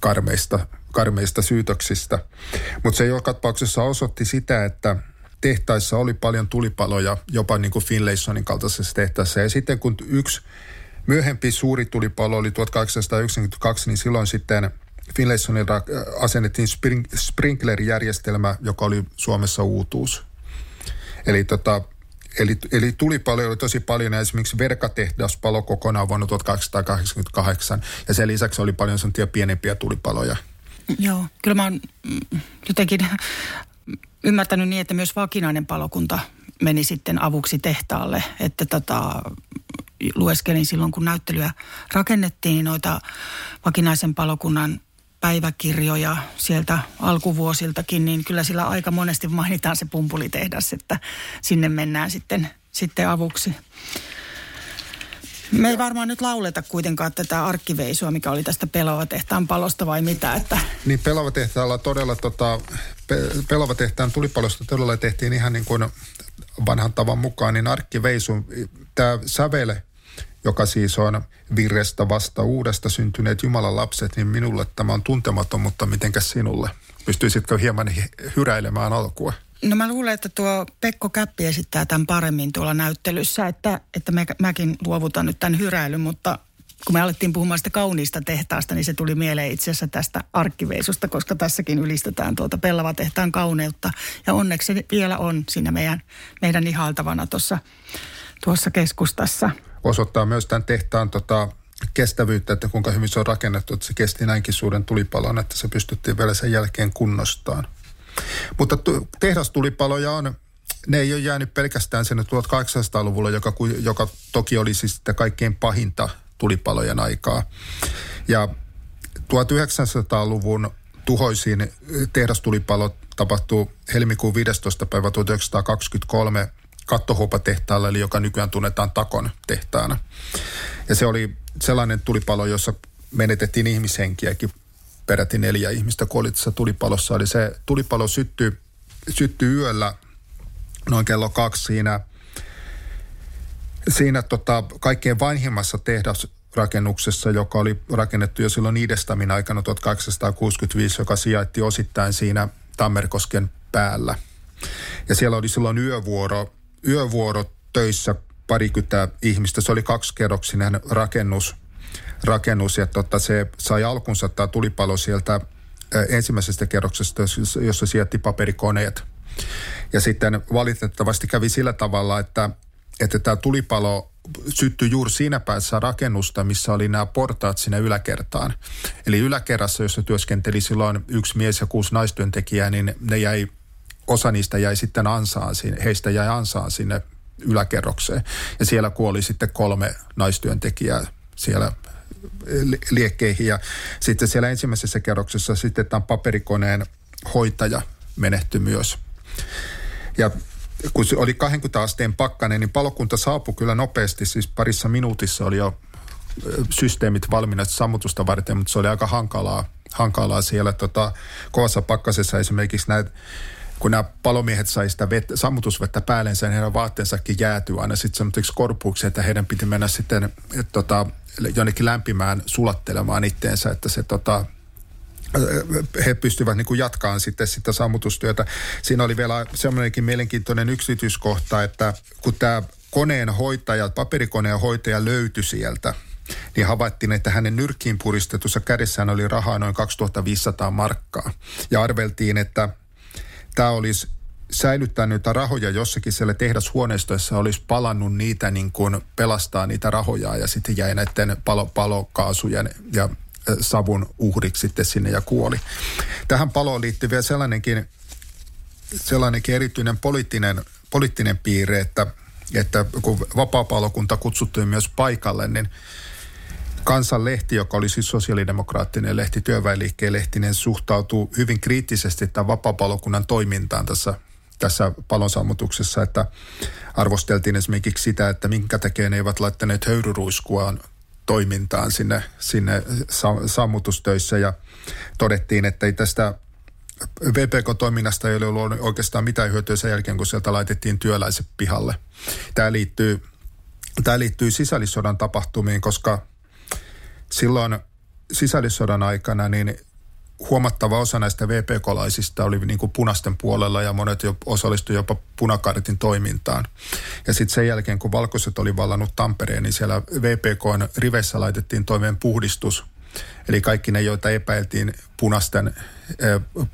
karmeista, karmeista syytöksistä. Mutta se joka tapauksessa osoitti sitä, että tehtaissa oli paljon tulipaloja, jopa niin kuin Finlaysonin kaltaisessa tehtaassa. Ja sitten kun yksi myöhempi suuri tulipalo oli 1892, niin silloin sitten Finlaysonilla asennettiin sprinklerijärjestelmä, joka oli Suomessa uutuus. Eli tota, Eli, eli tulipaloja oli tosi paljon esimerkiksi verkatehdas palo kokonaan vuonna 1888 ja sen lisäksi oli paljon sellaisia pienempiä tulipaloja. Joo, kyllä mä oon mm, jotenkin (laughs) ymmärtänyt niin, että myös vakinainen palokunta meni sitten avuksi tehtaalle, että tota, lueskelin silloin, kun näyttelyä rakennettiin niin noita vakinaisen palokunnan päiväkirjoja sieltä alkuvuosiltakin, niin kyllä sillä aika monesti mainitaan se pumpulitehdas, että sinne mennään sitten, sitten avuksi. Me ei varmaan nyt lauleta kuitenkaan tätä arkkiveisua, mikä oli tästä Pelava-tehtaan palosta vai mitä? Että... Niin Pelava-tehtaalla todella, tota, Pe- Pelava-tehtaan tulipalosta todella tehtiin ihan niin kuin vanhan tavan mukaan, niin arkkiveisu, tämä sävele, joka siis on virrestä vasta uudesta syntyneet Jumalan lapset, niin minulle tämä on tuntematon, mutta mitenkäs sinulle? Pystyisitkö hieman hyräilemään alkua? No mä luulen, että tuo Pekko Käppi esittää tämän paremmin tuolla näyttelyssä, että, että me, mäkin luovutan nyt tämän hyräilyn, mutta kun me alettiin puhumaan sitä kauniista tehtaasta, niin se tuli mieleen itse asiassa tästä arkkiveisusta, koska tässäkin ylistetään tuota Pellava tehtaan kauneutta. Ja onneksi se vielä on siinä meidän, meidän ihailtavana tuossa, tuossa keskustassa. Osoittaa myös tämän tehtaan tota, kestävyyttä, että kuinka hyvin se on rakennettu, että se kesti näinkin suuren tulipalon, että se pystyttiin vielä sen jälkeen kunnostaan. Mutta tehdastulipaloja on, ne ei ole jäänyt pelkästään sinne 1800-luvulla, joka, joka toki oli siis sitä kaikkein pahinta tulipalojen aikaa. Ja 1900-luvun tuhoisin tehdastulipalo tapahtuu helmikuun 15. päivä 1923 kattohuopatehtaalla, eli joka nykyään tunnetaan Takon tehtaana. Ja se oli sellainen tulipalo, jossa menetettiin ihmishenkiäkin peräti neljä ihmistä kuoli tulipalossa. Eli se tulipalo syttyi, syttyi yöllä noin kello kaksi siinä, siinä tota, kaikkein vanhimmassa tehdasrakennuksessa, joka oli rakennettu jo silloin Iidestamin aikana 1865, joka sijaitti osittain siinä Tammerkosken päällä. Ja siellä oli silloin yövuoro, yövuoro töissä parikymmentä ihmistä. Se oli kaksikerroksinen rakennus – rakennus ja tota, se sai alkunsa tämä tulipalo sieltä ensimmäisestä kerroksesta, jossa sijoitti paperikoneet. Ja sitten valitettavasti kävi sillä tavalla, että, että tämä tulipalo syttyi juuri siinä päässä rakennusta, missä oli nämä portaat sinne yläkertaan. Eli yläkerrassa, jossa työskenteli silloin yksi mies ja kuusi naistyöntekijää, niin ne jäi, osa niistä jäi sitten ansaan, heistä jäi ansaan sinne yläkerrokseen. Ja siellä kuoli sitten kolme naistyöntekijää siellä liekkeihin. Ja sitten siellä ensimmäisessä kerroksessa sitten tämän paperikoneen hoitaja menehtyi myös. Ja kun se oli 20 asteen pakkanen, niin palokunta saapui kyllä nopeasti, siis parissa minuutissa oli jo systeemit valmiina sammutusta varten, mutta se oli aika hankalaa, hankalaa siellä tota, kovassa pakkasessa esimerkiksi näitä kun nämä palomiehet sai sitä vettä, sammutusvettä päällensä, niin heidän vaatteensakin jäätyi aina sitten semmoisiksi korpuuksi, että heidän piti mennä sitten et, tota, jonnekin lämpimään sulattelemaan itteensä, että se tota, he pystyvät niin jatkaan sitten sitä sammutustyötä. Siinä oli vielä semmoinenkin mielenkiintoinen yksityiskohta, että kun tämä koneen hoitaja, paperikoneen hoitaja löytyi sieltä, niin havaittiin, että hänen nyrkkiin puristetussa kädessään oli rahaa noin 2500 markkaa. Ja arveltiin, että tämä olisi säilyttää niitä rahoja jossakin siellä tehdashuoneistoissa, olisi palannut niitä niin kuin pelastaa niitä rahoja ja sitten jäi näiden palo, palokaasujen ja savun uhriksi sitten sinne ja kuoli. Tähän paloon liittyy vielä sellainenkin, sellainenkin erityinen poliittinen, poliittinen piirre, että, että kun vapaa-palokunta kutsuttiin myös paikalle, niin Kansanlehti, joka oli siis sosiaalidemokraattinen lehti, työväenliikkeen lehtinen, suhtautuu hyvin kriittisesti tämän vapaa-palokunnan toimintaan tässä tässä palonsammutuksessa, että arvosteltiin esimerkiksi sitä, että minkä takia ne eivät laittaneet höyryruiskuaan toimintaan sinne, sinne sammutustöissä ja todettiin, että ei tästä VPK-toiminnasta ei ole ollut oikeastaan mitään hyötyä sen jälkeen, kun sieltä laitettiin työläiset pihalle. Tämä liittyy, tämä liittyy sisällissodan tapahtumiin, koska silloin sisällissodan aikana niin huomattava osa näistä VPK-laisista oli niin kuin punaisten puolella ja monet jo osallistuivat jopa punakartin toimintaan. Ja sitten sen jälkeen, kun valkoiset oli vallannut Tampereen, niin siellä VPKn riveissä laitettiin toimeen puhdistus. Eli kaikki ne, joita epäiltiin punaisten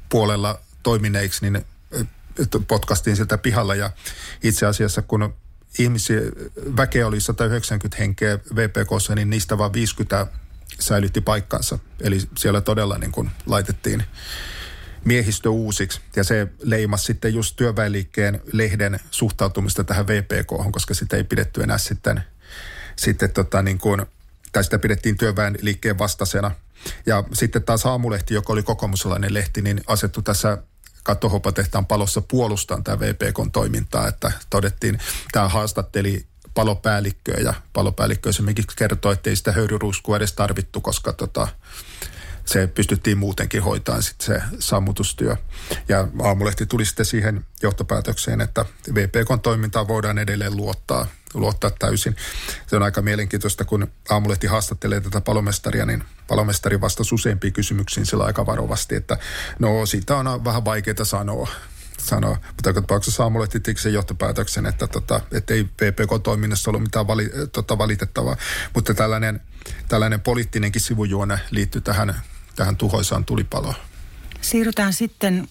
puolella toimineiksi, niin potkastiin sieltä pihalla. Ja itse asiassa, kun ihmisiä, väkeä oli 190 henkeä VPKssa, niin niistä vain 50 säilytti paikkansa. Eli siellä todella niin kuin laitettiin miehistö uusiksi. Ja se leimasi sitten just työväenliikkeen lehden suhtautumista tähän VPK, koska sitä ei pidetty enää sitten, sitten tota niin kuin, tai sitä pidettiin työväenliikkeen vastaisena. Ja sitten taas Aamulehti, joka oli kokoomuslainen lehti, niin asettu tässä kattohopatehtaan palossa puolustaan tämä VPKn toimintaa, että todettiin, tämä haastatteli palopäällikköä ja palopäällikkö esimerkiksi kertoi, että ei sitä höyryruiskua edes tarvittu, koska tota, se pystyttiin muutenkin hoitamaan sitten se sammutustyö. Ja aamulehti tuli sitten siihen johtopäätökseen, että VPKn toimintaan voidaan edelleen luottaa, luottaa täysin. Se on aika mielenkiintoista, kun aamulehti haastattelee tätä palomestaria, niin palomestari vastasi useampiin kysymyksiin sillä aika varovasti, että no siitä on vähän vaikeaa sanoa sanoa. Mutta joka tapauksessa aamulehti teki sen johtopäätöksen, että, tota, ei VPK-toiminnassa ollut mitään vali, tota, valitettavaa. Mutta tällainen, tällainen poliittinenkin sivujuone liittyy tähän tähän tuhoisaan tulipaloon. Siirrytään sitten,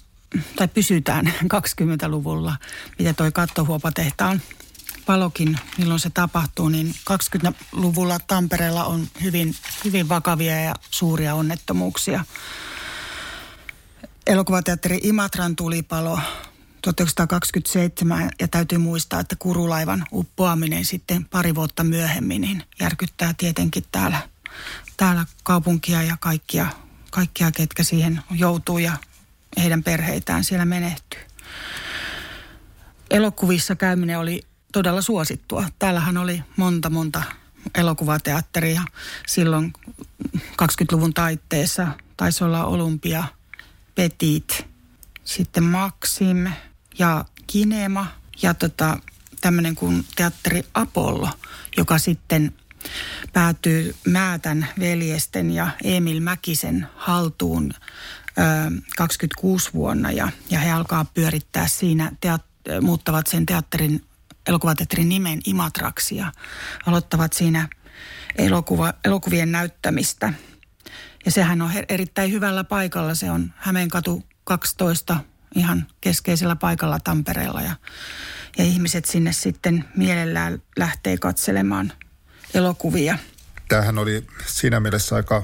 tai pysytään (laughs) 20-luvulla, mitä toi kattohuopatehtaan palokin, milloin se tapahtuu, niin 20-luvulla Tampereella on hyvin, hyvin vakavia ja suuria onnettomuuksia. Elokuvateatteri Imatran tulipalo 1927 ja täytyy muistaa, että kurulaivan uppoaminen sitten pari vuotta myöhemmin niin järkyttää tietenkin täällä, täällä kaupunkia ja kaikkia kaikkia, ketkä siihen joutuu ja heidän perheitään siellä menehtyy. Elokuvissa käyminen oli todella suosittua. Täällähän oli monta, monta elokuvateatteria silloin 20-luvun taitteessa. Taisi olla Olympia, Petit, sitten Maxim ja Kinema ja tota, tämmöinen kuin teatteri Apollo, joka sitten – päätyy Määtän veljesten ja Emil Mäkisen haltuun ö, 26 vuonna ja, ja he alkaa pyörittää siinä, teat, muuttavat sen teatterin, elokuvateatterin nimen Imatraksi ja aloittavat siinä elokuva, elokuvien näyttämistä. Ja sehän on erittäin hyvällä paikalla. Se on Hämeenkatu 12 ihan keskeisellä paikalla Tampereella ja, ja ihmiset sinne sitten mielellään lähtee katselemaan – elokuvia. Tämähän oli siinä mielessä aika,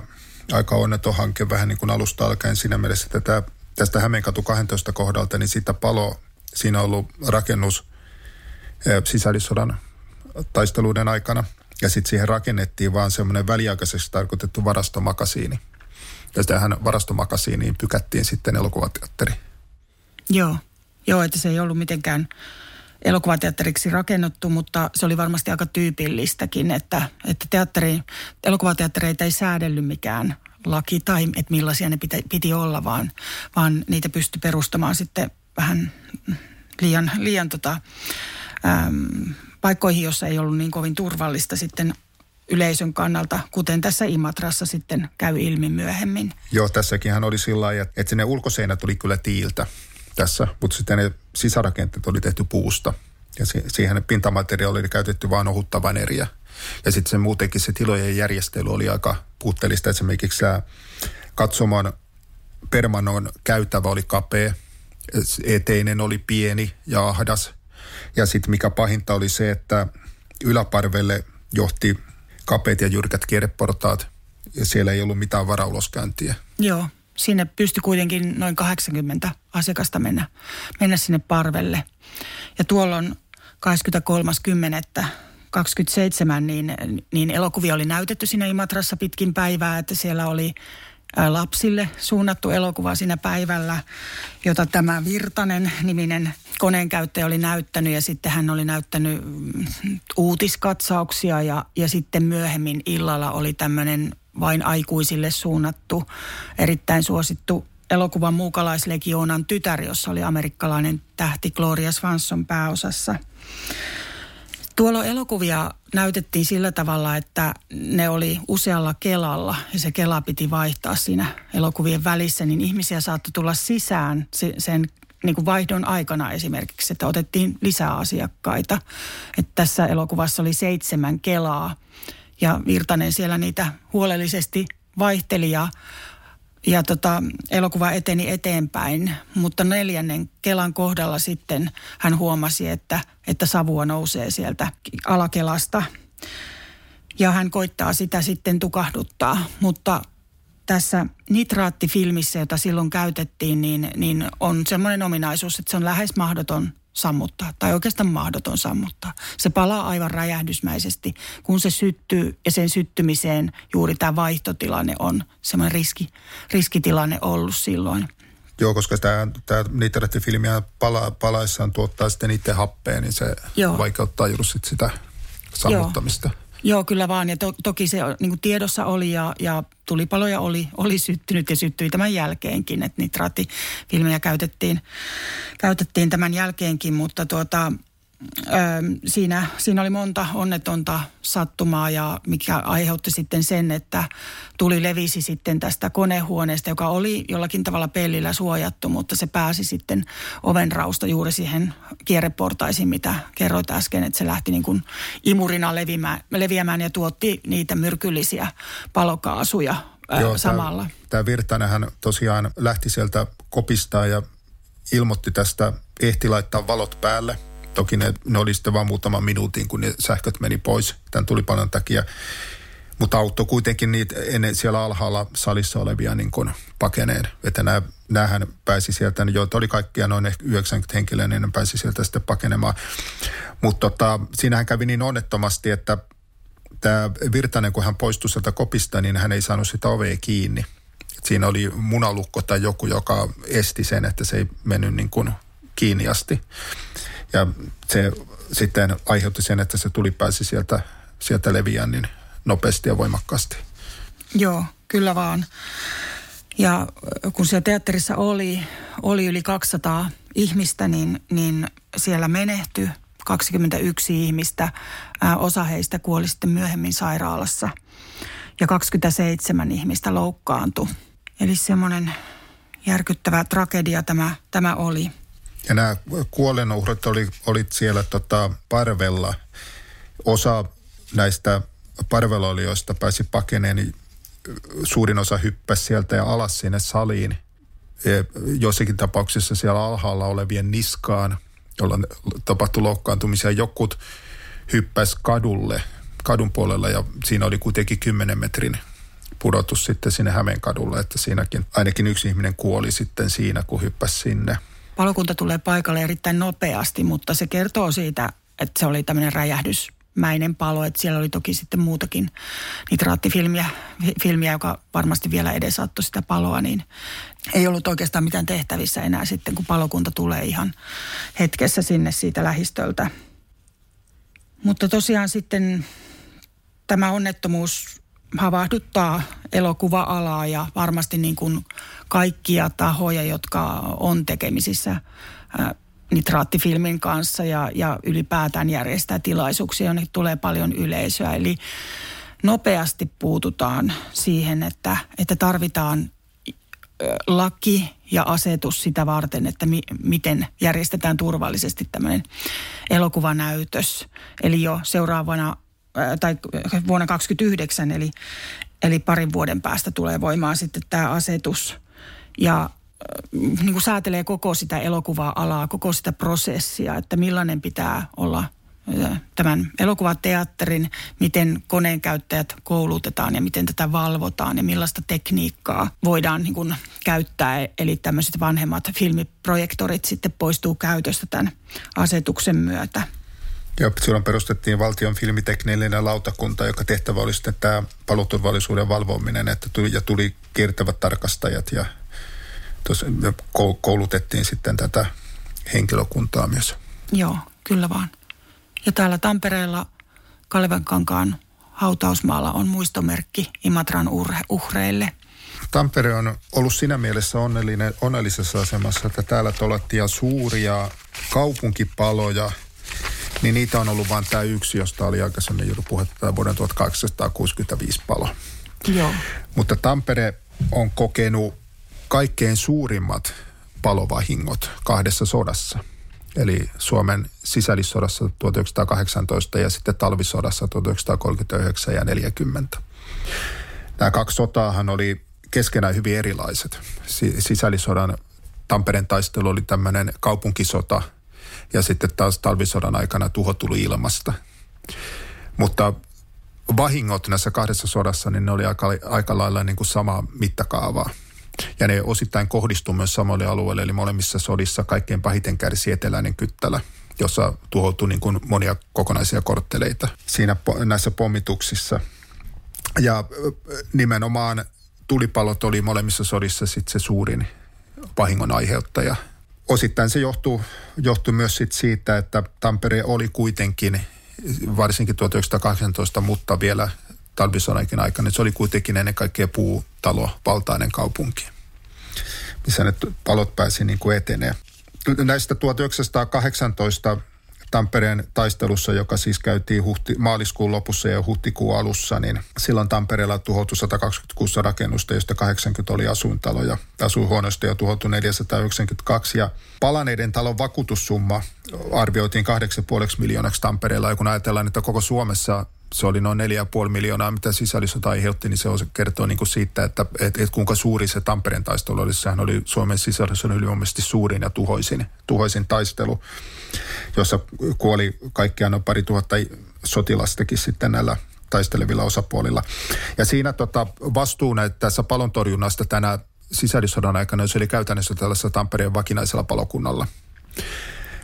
aika onneton hanke vähän niin kuin alusta alkaen siinä mielessä, että tämä, tästä Hämeenkatu 12 kohdalta, niin siitä palo, siinä on ollut rakennus sisällissodan taisteluiden aikana. Ja sitten siihen rakennettiin vaan semmoinen väliaikaisesti tarkoitettu varastomakasiini. Ja tähän varastomakasiiniin pykättiin sitten elokuvateatteri. Joo, joo, että se ei ollut mitenkään elokuvateatteriksi rakennettu, mutta se oli varmasti aika tyypillistäkin, että, että teatteri, elokuvateattereita ei säädellyt mikään laki tai että millaisia ne piti, piti olla, vaan, vaan niitä pystyi perustamaan sitten vähän liian, liian tota, äm, paikkoihin, joissa ei ollut niin kovin turvallista sitten yleisön kannalta, kuten tässä Imatrassa sitten käy ilmi myöhemmin. Joo, tässäkin oli sillä lailla, että sinne ulkoseinät tuli kyllä tiiltä tässä, mutta sitten ne sisärakenteet oli tehty puusta. Ja siihen pintamateriaali oli käytetty vain ohutta vaneriä. Ja sitten se muutenkin se tilojen järjestely oli aika puutteellista. Esimerkiksi tämä katsomon permanon käytävä oli kapea, eteinen oli pieni ja ahdas. Ja sitten mikä pahinta oli se, että yläparvelle johti kapeat ja jyrkät kierreportaat ja siellä ei ollut mitään varauloskäyntiä. Joo, sinne pystyi kuitenkin noin 80 asiakasta mennä, mennä sinne parvelle. Ja tuolloin 23.10. 27, niin, niin elokuvia oli näytetty siinä Imatrassa pitkin päivää, että siellä oli lapsille suunnattu elokuva siinä päivällä, jota tämä Virtanen niminen koneenkäyttäjä oli näyttänyt ja sitten hän oli näyttänyt mm, uutiskatsauksia ja, ja sitten myöhemmin illalla oli tämmöinen vain aikuisille suunnattu, erittäin suosittu elokuva Muukalaislegioonan tytär, jossa oli amerikkalainen tähti Gloria Swanson pääosassa. Tuolla elokuvia näytettiin sillä tavalla, että ne oli usealla kelalla ja se kela piti vaihtaa siinä elokuvien välissä, niin ihmisiä saattoi tulla sisään sen niin kuin vaihdon aikana esimerkiksi, että otettiin lisää asiakkaita. Että tässä elokuvassa oli seitsemän kelaa ja Virtanen siellä niitä huolellisesti vaihteli ja, ja tota, elokuva eteni eteenpäin. Mutta neljännen Kelan kohdalla sitten hän huomasi, että, että savua nousee sieltä alakelasta. Ja hän koittaa sitä sitten tukahduttaa, mutta tässä nitraattifilmissä, jota silloin käytettiin, niin, niin on semmoinen ominaisuus, että se on lähes mahdoton sammuttaa, tai oikeastaan mahdoton sammuttaa. Se palaa aivan räjähdysmäisesti, kun se syttyy, ja sen syttymiseen juuri tämä vaihtotilanne on semmoinen riski, riskitilanne ollut silloin. Joo, koska tämä, tämä nitraattifilmiä pala, palaessaan tuottaa sitten itse happea, niin se Joo. vaikeuttaa juuri sit sitä sammuttamista. Joo. Joo, kyllä vaan. Ja to, toki se niin kuin tiedossa oli ja, ja tulipaloja oli, oli syttynyt ja syttyi tämän jälkeenkin. Että nitraattifilmejä käytettiin, käytettiin tämän jälkeenkin, mutta tuota, siinä, siinä oli monta onnetonta sattumaa ja mikä aiheutti sitten sen, että tuli levisi sitten tästä konehuoneesta, joka oli jollakin tavalla pellillä suojattu, mutta se pääsi sitten ovenrausta juuri siihen kierreportaisiin, mitä kerroit äsken, että se lähti niin kuin imurina leviämään, leviämään ja tuotti niitä myrkyllisiä palokaasuja Joo, samalla. Tämä Virtanenhän tosiaan lähti sieltä kopistaa ja ilmoitti tästä, ehti laittaa valot päälle – Toki ne, ne oli sitten vain muutaman minuutin, kun ne sähköt meni pois tämän tulipalon takia. Mutta auttoi kuitenkin niitä ennen siellä alhaalla salissa olevia niin kuin pakeneen. Että nämä, näähän pääsi sieltä, joita oli kaikkia noin 90 henkilöä, niin ne pääsi sieltä sitten pakenemaan. Mutta tota, siinähän kävi niin onnettomasti, että tämä Virtanen, kun hän poistui sieltä kopista, niin hän ei saanut sitä ovea kiinni. Siinä oli munalukko tai joku, joka esti sen, että se ei mennyt niin kuin kiinni asti. Ja se sitten aiheutti sen, että se tuli pääsi sieltä, sieltä leviään niin nopeasti ja voimakkaasti. Joo, kyllä vaan. Ja kun siellä teatterissa oli, oli yli 200 ihmistä, niin, niin siellä menehtyi 21 ihmistä. osa heistä kuoli sitten myöhemmin sairaalassa ja 27 ihmistä loukkaantui. Eli semmoinen järkyttävä tragedia tämä, tämä oli. Ja nämä kuolenuhrit oli, olit siellä tota parvella. Osa näistä parveloilijoista pääsi pakeneen, niin suurin osa hyppäsi sieltä ja alas sinne saliin. Ja jossakin tapauksissa siellä alhaalla olevien niskaan, jolla tapahtui loukkaantumisia. Jokut hyppäsi kadulle, kadun puolella ja siinä oli kuitenkin 10 metrin pudotus sitten sinne Hämeen kadulle, että siinäkin ainakin yksi ihminen kuoli sitten siinä, kun hyppäsi sinne – Palokunta tulee paikalle erittäin nopeasti, mutta se kertoo siitä, että se oli tämmöinen räjähdysmäinen palo, että siellä oli toki sitten muutakin nitraattifilmiä, filmiä, joka varmasti vielä edesauttoi sitä paloa, niin ei ollut oikeastaan mitään tehtävissä enää sitten, kun palokunta tulee ihan hetkessä sinne siitä lähistöltä. Mutta tosiaan sitten tämä onnettomuus havahduttaa elokuva-alaa ja varmasti niin kuin kaikkia tahoja, jotka on tekemisissä nitraattifilmin kanssa ja, ja ylipäätään järjestää tilaisuuksia, jonne tulee paljon yleisöä. Eli nopeasti puututaan siihen, että, että tarvitaan laki ja asetus sitä varten, että mi, miten järjestetään turvallisesti tämmöinen elokuvanäytös. Eli jo seuraavana tai vuonna 2029, eli, eli parin vuoden päästä tulee voimaan sitten tämä asetus. Ja niin kuin säätelee koko sitä elokuvaa-alaa, koko sitä prosessia, että millainen pitää olla tämän elokuvateatterin, miten koneen käyttäjät koulutetaan ja miten tätä valvotaan ja millaista tekniikkaa voidaan niin kuin käyttää. Eli tämmöiset vanhemmat filmiprojektorit sitten poistuu käytöstä tämän asetuksen myötä. Ja silloin perustettiin valtion filmiteknillinen lautakunta, joka tehtävä oli sitten tämä paloturvallisuuden valvominen, että tuli, ja tuli kiertävät tarkastajat ja koulutettiin sitten tätä henkilökuntaa myös. Joo, kyllä vaan. Ja täällä Tampereella Kalevankankaan hautausmaalla on muistomerkki Imatran uhreille. Tampere on ollut siinä mielessä onnellinen, onnellisessa asemassa, että täällä tolattiin suuria kaupunkipaloja – niin niitä on ollut vain tämä yksi, josta oli aikaisemmin juuri puhetta vuoden 1865 palo. Joo. Mutta Tampere on kokenut kaikkein suurimmat palovahingot kahdessa sodassa. Eli Suomen sisällissodassa 1918 ja sitten talvisodassa 1939 ja 40. Nämä kaksi sotaahan oli keskenään hyvin erilaiset. Sisällissodan Tampereen taistelu oli tämmöinen kaupunkisota – ja sitten taas talvisodan aikana tuho tuli ilmasta. Mutta vahingot näissä kahdessa sodassa, niin ne oli aika, aika lailla niin kuin samaa mittakaavaa. Ja ne osittain kohdistuu myös samalle alueelle, eli molemmissa sodissa kaikkein pahiten kärsi eteläinen Kyttälä, jossa tuhoutui niin kuin monia kokonaisia kortteleita siinä näissä pommituksissa. Ja nimenomaan tulipalot oli molemmissa sodissa sitten se suurin vahingon aiheuttaja – osittain se johtuu, johtuu myös sit siitä, että Tampere oli kuitenkin varsinkin 1918, mutta vielä talvisodankin aikana. Se oli kuitenkin ennen kaikkea puutalo, valtainen kaupunki, missä ne palot pääsi niin kuin etenee. Näistä 1918 Tampereen taistelussa, joka siis käytiin huhti, maaliskuun lopussa ja huhtikuun alussa, niin silloin Tampereella tuhoutui 126 rakennusta, joista 80 oli asuintaloja. Asuinhuoneista jo tuhoutui 492 ja palaneiden talon vakuutussumma arvioitiin 8,5 miljoonaksi Tampereella. Ja kun ajatellaan, että koko Suomessa se oli noin 4,5 miljoonaa, mitä sisällissota aiheutti, niin se kertoo niin kuin siitä, että et, et kuinka suuri se Tampereen taistelu oli. Sehän oli Suomen sisällissodan ylivoimaisesti suurin ja tuhoisin, tuhoisin taistelu, jossa kuoli kaikkiaan noin pari tuhatta sotilastakin sitten näillä taistelevilla osapuolilla. Ja siinä tota, vastuu tässä palontorjunnasta tänä sisällissodan aikana se oli käytännössä tällaisella Tampereen vakinaisella palokunnalla.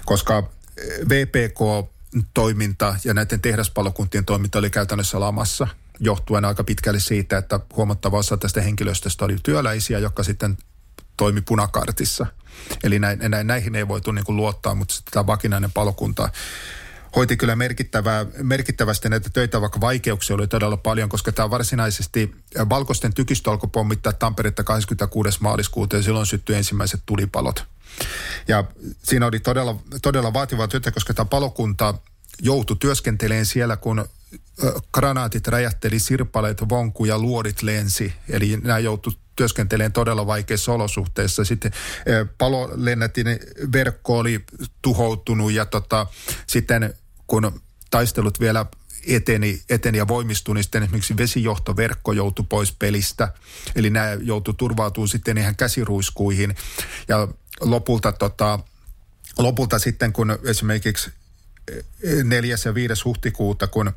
Koska VPK toiminta ja näiden tehdaspalokuntien toiminta oli käytännössä lamassa johtuen aika pitkälle siitä, että huomattava osa tästä henkilöstöstä oli työläisiä, jotka sitten toimi punakartissa. Eli näin, näihin ei voitu niin luottaa, mutta tämä vakinainen palokunta hoiti kyllä merkittävää, merkittävästi näitä töitä, vaikka vaikeuksia oli todella paljon, koska tämä varsinaisesti valkoisten tykistö alkoi pommittaa Tamperetta 26. maaliskuuta ja silloin syttyi ensimmäiset tulipalot. Ja siinä oli todella, todella vaativaa työtä, koska tämä palokunta joutui työskentelemään siellä, kun granaatit räjähteli, sirpaleet vonku ja luodit lensi. Eli nämä joutui työskentelemään todella vaikeissa olosuhteissa. Sitten palolennätin verkko oli tuhoutunut ja tota, sitten kun taistelut vielä eteni, eteni ja voimistui, niin sitten esimerkiksi vesijohtoverkko joutui pois pelistä. Eli nämä joutui turvautumaan sitten ihan käsiruiskuihin. Ja lopulta, tota, lopulta sitten, kun esimerkiksi 4. ja 5. huhtikuuta, kun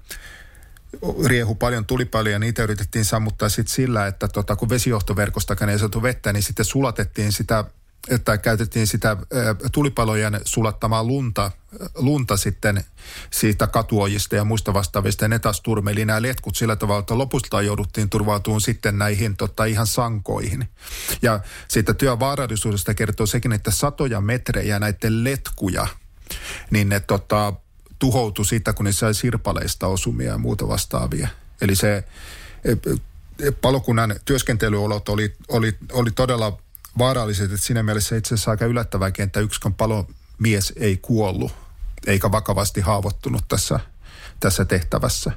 riehu paljon, tuli paljon ja niitä yritettiin sammuttaa sitten sillä, että tota, kun vesijohtoverkostakaan ei saatu vettä, niin sitten sulatettiin sitä että käytettiin sitä tulipalojen sulattamaa lunta, lunta sitten siitä katuojista ja muista vastaavista. Ja ne taas turmeli nämä letkut sillä tavalla, että lopusta jouduttiin turvautumaan sitten näihin tota, ihan sankoihin. Ja siitä työvaarallisuudesta kertoo sekin, että satoja metrejä näiden letkuja, niin ne tota, tuhoutui siitä, kun ne sai sirpaleista osumia ja muuta vastaavia. Eli se palokunnan työskentelyolot oli, oli, oli todella vaaralliset, että siinä mielessä itse asiassa aika yllättävääkin, että yksikön palomies ei kuollut eikä vakavasti haavoittunut tässä, tässä tehtävässä.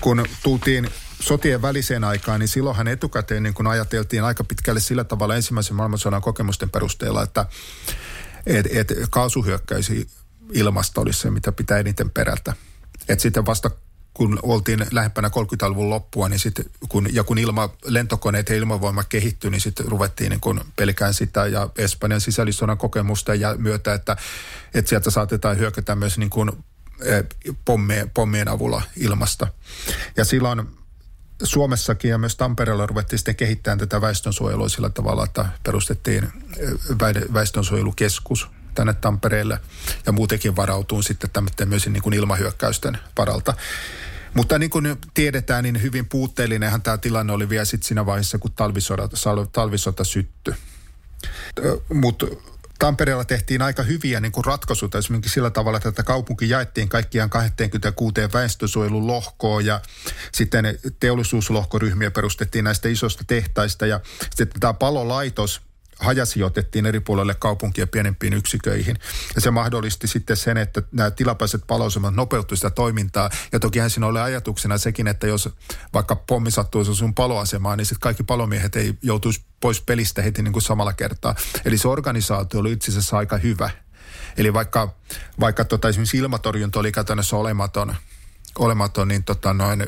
Kun tultiin sotien väliseen aikaan, niin silloinhan etukäteen niin kun ajateltiin aika pitkälle sillä tavalla ensimmäisen maailmansodan kokemusten perusteella, että et, et kaasuhyökkäysi ilmasta olisi se, mitä pitää eniten perätä. Et sitten vasta kun oltiin lähempänä 30-luvun loppua, niin sit, kun, ja kun ilma, lentokoneet ja ilmavoima kehittyi, niin sitten ruvettiin niin kun pelkään sitä ja Espanjan sisällissodan kokemusta ja myötä, että, että sieltä saatetaan hyökätä myös niin kun, eh, pommien, pommien avulla ilmasta. Ja silloin Suomessakin ja myös Tampereella ruvettiin sitten kehittämään tätä väestönsuojelua sillä tavalla, että perustettiin eh, väestönsuojelukeskus tänne Tampereelle ja muutenkin varautuu sitten tämmöiden myös niin kuin ilmahyökkäysten varalta. Mutta niin kuin tiedetään, niin hyvin puutteellinenhan tämä tilanne oli vielä sitten siinä vaiheessa, kun talvisota, talvisota syttyi. Mutta Tampereella tehtiin aika hyviä niin kuin ratkaisuja esimerkiksi sillä tavalla, että tätä kaupunki jaettiin kaikkiaan 26 väestösuojelun lohkoon ja sitten teollisuuslohkoryhmiä perustettiin näistä isoista tehtaista ja sitten tämä palolaitos – hajasijoitettiin eri puolelle kaupunkia pienempiin yksiköihin. Ja se mahdollisti sitten sen, että nämä tilapaiset paloisemat nopeuttivat sitä toimintaa. Ja tokihan siinä oli ajatuksena sekin, että jos vaikka pommi sattuisi sun paloasemaan, niin sitten kaikki palomiehet ei joutuisi pois pelistä heti niin kuin samalla kertaa. Eli se organisaatio oli itse asiassa aika hyvä. Eli vaikka, vaikka tota, esimerkiksi ilmatorjunta oli käytännössä olematon, olematon, niin tota noin,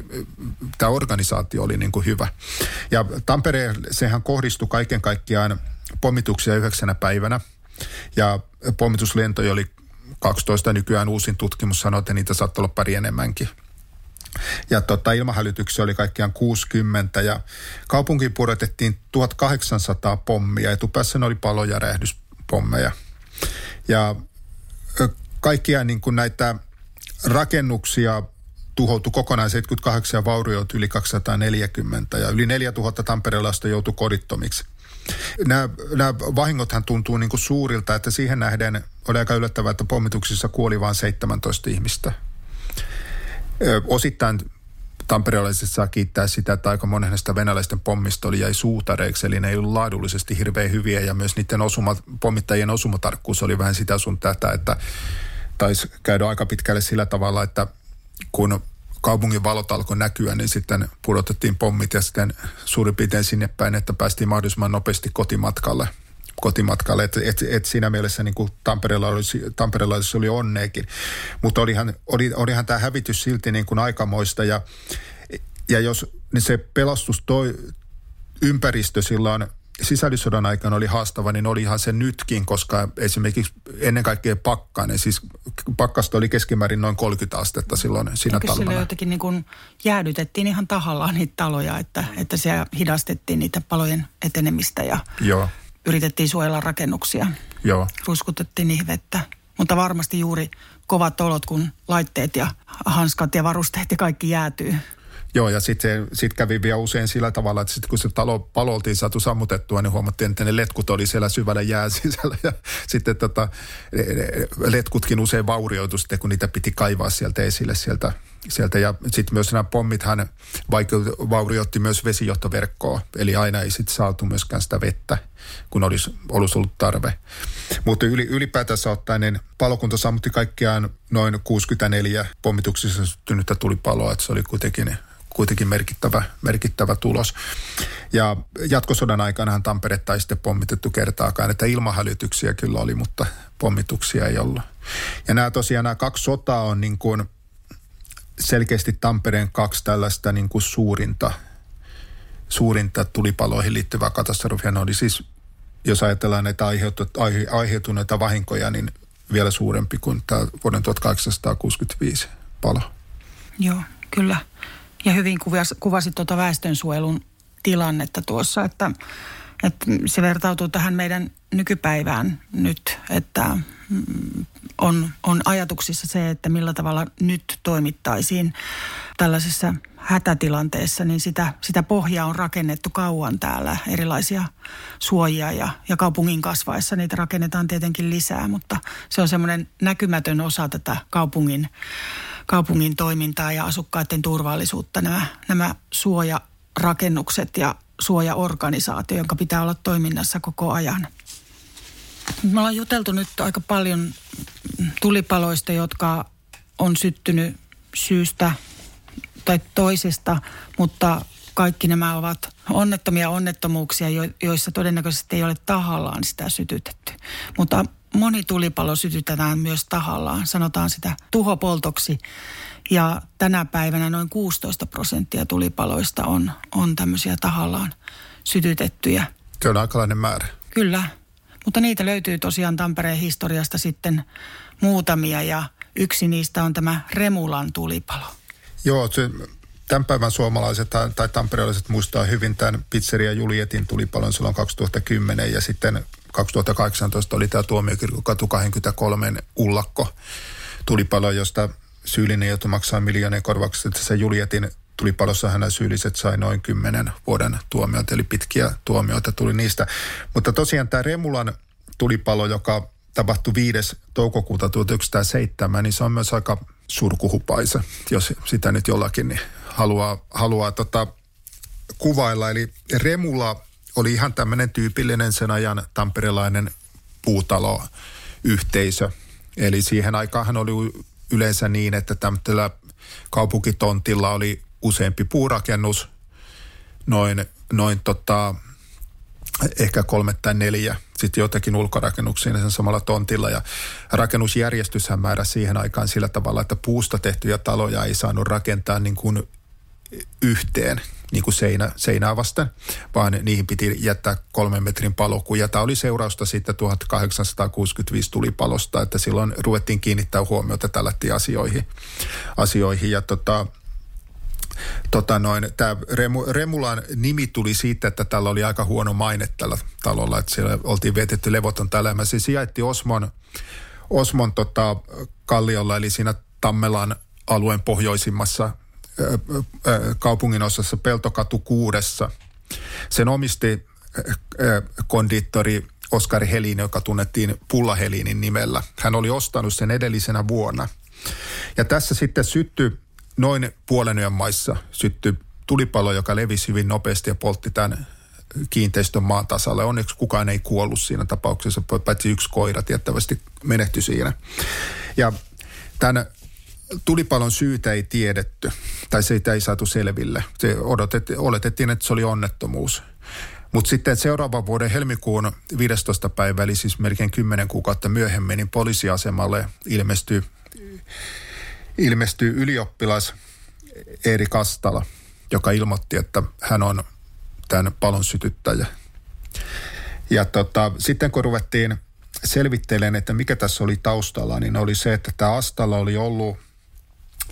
tämä organisaatio oli niin kuin hyvä. Ja Tampereen, sehän kohdistui kaiken kaikkiaan pommituksia yhdeksänä päivänä ja pommituslentoja oli 12 nykyään uusin tutkimus sanoo, että niitä saattoi olla pari enemmänkin. Ja tota, ilmahälytyksiä oli kaikkiaan 60 ja kaupunkiin pudotettiin 1800 pommia. Etupäässä ne oli palo- ja räjähdyspommeja. Ja kaikkia niin kuin näitä rakennuksia tuhoutui kokonaan 78 ja vaurioitui yli 240 ja yli 4000 tamperelaista joutui kodittomiksi. Nämä, nämä vahingothan tuntuu niin kuin suurilta, että siihen nähden oli aika yllättävää, että pommituksissa kuoli vain 17 ihmistä. Osittain tamperelaiset saa kiittää sitä, että aika monen näistä venäläisten pommista oli jäi suutareiksi, eli ne ei ollut laadullisesti hirveän hyviä ja myös niiden osuma, pommittajien osumatarkkuus oli vähän sitä sun tätä, että taisi käydä aika pitkälle sillä tavalla, että kun kaupungin valot alkoi näkyä, niin sitten pudotettiin pommit ja sitten suurin piirtein sinne päin, että päästiin mahdollisimman nopeasti kotimatkalle – kotimatkalle. Et, et, et siinä mielessä niin kuin Tampereella, olisi, Tampereella oli onneekin. Mutta olihan, oli, olihan tämä hävitys silti niin kuin aikamoista ja, ja jos niin se pelastus toi ympäristö silloin sisällissodan aikana oli haastava, niin olihan se nytkin, koska esimerkiksi ennen kaikkea pakkanen, siis pakkasta oli keskimäärin noin 30 astetta silloin siinä Eikö talvena. jotenkin niin kuin jäädytettiin ihan tahallaan niitä taloja, että, että siellä hidastettiin niitä palojen etenemistä ja Joo yritettiin suojella rakennuksia. Joo. Ruskutettiin niihin vettä. Mutta varmasti juuri kovat olot, kun laitteet ja hanskat ja varusteet ja kaikki jäätyy. Joo, ja sitten sit kävi vielä usein sillä tavalla, että sit kun se talo palo oltiin saatu sammutettua, niin huomattiin, että ne letkut oli siellä syvällä jää (laughs) sisällä. Ja sitten tota, letkutkin usein vaurioitu sitten, kun niitä piti kaivaa sieltä esille sieltä. sieltä. Ja sitten myös nämä pommithan vaurioitti myös vesijohtoverkkoa, eli aina ei sitten saatu myöskään sitä vettä, kun olisi, olisi ollut tarve. Mutta yli, ylipäätänsä ottaen, niin palokunta sammutti kaikkiaan noin 64 pommituksissa syntynyttä tulipaloa, että se oli kuitenkin kuitenkin merkittävä, merkittävä tulos. Ja jatkosodan aikana Tamperetta ei sitten pommitettu kertaakaan, että ilmahälytyksiä kyllä oli, mutta pommituksia ei ollut. Ja nämä tosiaan nämä kaksi sotaa on niin kuin selkeästi Tampereen kaksi tällaista niin kuin suurinta, suurinta tulipaloihin liittyvää katastrofia. Ne oli siis, jos ajatellaan näitä aiheutuneita vahinkoja, niin vielä suurempi kuin tämä vuoden 1865 palo. Joo, kyllä. Ja hyvin kuvasi, kuvasi tuota väestönsuojelun tilannetta tuossa, että, että se vertautuu tähän meidän nykypäivään nyt, että mm, on, on ajatuksissa se, että millä tavalla nyt toimittaisiin tällaisessa hätätilanteessa, niin sitä, sitä pohjaa on rakennettu kauan täällä, erilaisia suojia ja, ja kaupungin kasvaessa niitä rakennetaan tietenkin lisää, mutta se on semmoinen näkymätön osa tätä kaupungin kaupungin toimintaa ja asukkaiden turvallisuutta nämä, nämä suojarakennukset ja suojaorganisaatio, jonka pitää olla toiminnassa koko ajan. Me ollaan juteltu nyt aika paljon tulipaloista, jotka on syttynyt syystä tai toisesta, mutta kaikki nämä ovat onnettomia onnettomuuksia, joissa todennäköisesti ei ole tahallaan sitä sytytetty. Mutta moni tulipalo sytytetään myös tahallaan, sanotaan sitä tuhopoltoksi. Ja tänä päivänä noin 16 prosenttia tulipaloista on, on tämmöisiä tahallaan sytytettyjä. Se on aikalainen määrä. Kyllä, mutta niitä löytyy tosiaan Tampereen historiasta sitten muutamia ja yksi niistä on tämä Remulan tulipalo. Joo, se, tämän päivän suomalaiset tai, tamperelaiset muistaa hyvin tämän pizzeria Julietin tulipalon silloin 2010 ja sitten 2018 oli tämä Tuomiokirkokatu 23 ullakko tulipalo, josta syyllinen joutui maksaa miljoonien korvaukset. Se Julietin tulipalossa hänen syylliset sai noin 10 vuoden tuomioita, eli pitkiä tuomioita tuli niistä. Mutta tosiaan tämä Remulan tulipalo, joka tapahtui 5. toukokuuta 1907, niin se on myös aika surkuhupaisa, jos sitä nyt jollakin niin haluaa, haluaa tota, kuvailla. Eli Remula oli ihan tämmöinen tyypillinen sen ajan tamperelainen puutaloyhteisö. Eli siihen aikaan oli yleensä niin, että tämmöisellä kaupunkitontilla oli useampi puurakennus, noin, noin tota, ehkä kolme tai neljä, sitten jotakin ulkorakennuksia sen samalla tontilla. Ja rakennusjärjestyshän määrä siihen aikaan sillä tavalla, että puusta tehtyjä taloja ei saanut rakentaa niin kuin yhteen niin kuin seinä, seinää vasten, vaan niihin piti jättää kolmen metrin paloku. Ja tämä oli seurausta sitten 1865 tulipalosta, että silloin ruvettiin kiinnittää huomiota tällaisiin asioihin. asioihin. Ja tota, Tota noin, tämä Remu, Remulan nimi tuli siitä, että tällä oli aika huono maine tällä talolla, että siellä oltiin vietetty levoton elämä. Se sijaitti Osmon, Osmon tota, kalliolla, eli siinä Tammelan alueen pohjoisimmassa kaupungin osassa Peltokatu kuudessa. Sen omisti kondiittori Oskari Helin, joka tunnettiin Pulla Helinin nimellä. Hän oli ostanut sen edellisenä vuonna. Ja tässä sitten syttyi noin puolen yön maissa syttyi tulipalo, joka levisi hyvin nopeasti ja poltti tämän kiinteistön maan tasalle. Onneksi kukaan ei kuollut siinä tapauksessa, paitsi yksi koira tiettävästi menehtyi siinä. Ja tämän tulipalon syytä ei tiedetty, tai se ei saatu selville. Se odotettiin, oletettiin, että se oli onnettomuus. Mutta sitten seuraavan vuoden helmikuun 15. päivä, eli siis melkein 10 kuukautta myöhemmin, niin poliisiasemalle ilmestyi, ilmestyi ylioppilas Eeri Kastala, joka ilmoitti, että hän on tämän palon sytyttäjä. Ja tota, sitten kun ruvettiin selvittelemään, että mikä tässä oli taustalla, niin oli se, että tämä Astalla oli ollut,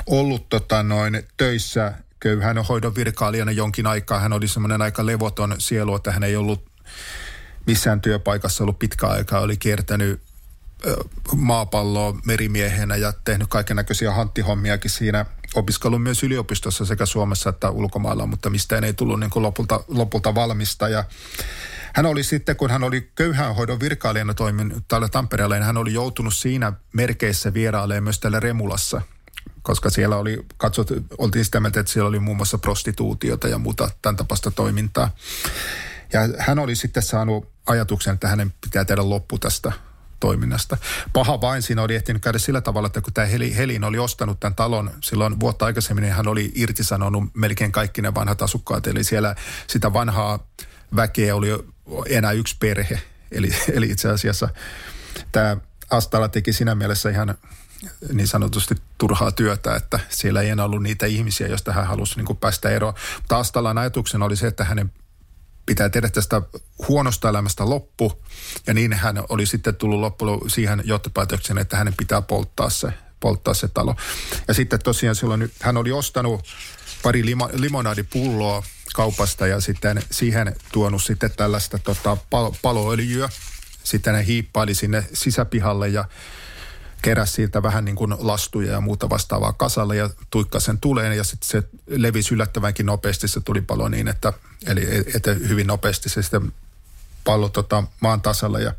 ollut tota noin töissä köyhän hoidon virkailijana jonkin aikaa. Hän oli semmoinen aika levoton sielu, että hän ei ollut missään työpaikassa ollut pitkä aikaa. Oli kiertänyt maapalloa merimiehenä ja tehnyt kaiken näköisiä hanttihommiakin siinä. Opiskellut myös yliopistossa sekä Suomessa että ulkomailla, mutta mistä ei tullut niin kuin lopulta, lopulta valmista. Ja hän oli sitten, kun hän oli köyhänhoidon virkailijana toiminut täällä Tampereella, niin hän oli joutunut siinä merkeissä vierailemaan myös täällä Remulassa – koska siellä oli, katsot, oltiin sitä mieltä, että siellä oli muun muassa prostituutiota ja muuta tämän tapasta toimintaa. Ja hän oli sitten saanut ajatuksen, että hänen pitää tehdä loppu tästä toiminnasta. Paha vain siinä oli ehtinyt käydä sillä tavalla, että kun tämä Helin oli ostanut tämän talon silloin vuotta aikaisemmin, niin hän oli irtisanonut melkein kaikki ne vanhat asukkaat. Eli siellä sitä vanhaa väkeä oli enää yksi perhe. Eli, eli itse asiassa tämä Astala teki siinä mielessä ihan niin sanotusti turhaa työtä, että siellä ei enää ollut niitä ihmisiä, joista hän halusi niin kuin päästä eroon. Mutta Astalan ajatuksena oli se, että hänen pitää tehdä tästä huonosta elämästä loppu. Ja niin hän oli sitten tullut loppuun siihen johtopäätökseen, että hänen pitää polttaa se, polttaa se talo. Ja sitten tosiaan silloin hän oli ostanut pari limo, limonadipulloa kaupasta ja sitten siihen tuonut sitten tällaista tota, pal- paloöljyä. Sitten hän hiippaili sinne sisäpihalle ja keräsi siitä vähän niin kuin lastuja ja muuta vastaavaa kasalle ja tuikkasi sen tuleen ja sitten se levisi yllättävänkin nopeasti se tulipalo niin, että, eli että hyvin nopeasti se sitten pallo tota, maan tasalla ja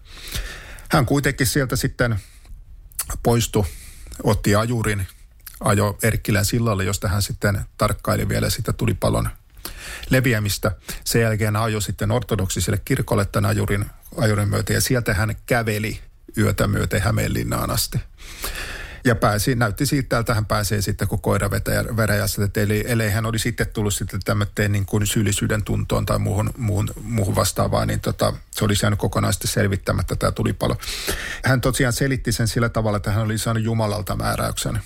hän kuitenkin sieltä sitten poistui, otti ajurin, ajo Erkkilän sillalle, josta hän sitten tarkkaili vielä sitä tulipalon leviämistä. Sen jälkeen ajoi sitten ortodoksiselle kirkolle tämän ajurin, ajurin myötä ja sieltä hän käveli – yötä myöten Hämeenlinnaan asti. Ja pääsi, näytti siitä, että hän pääsee sitten, kun koira veräjässä, että eli, ellei hän oli sitten tullut sitten tämmöiseen niin kuin syyllisyyden tuntoon tai muuhun, muuhun, muuhun vastaavaan, niin tota, se oli jäänyt kokonaisesti selvittämättä tämä tulipalo. Hän tosiaan selitti sen sillä tavalla, että hän oli saanut Jumalalta määräyksen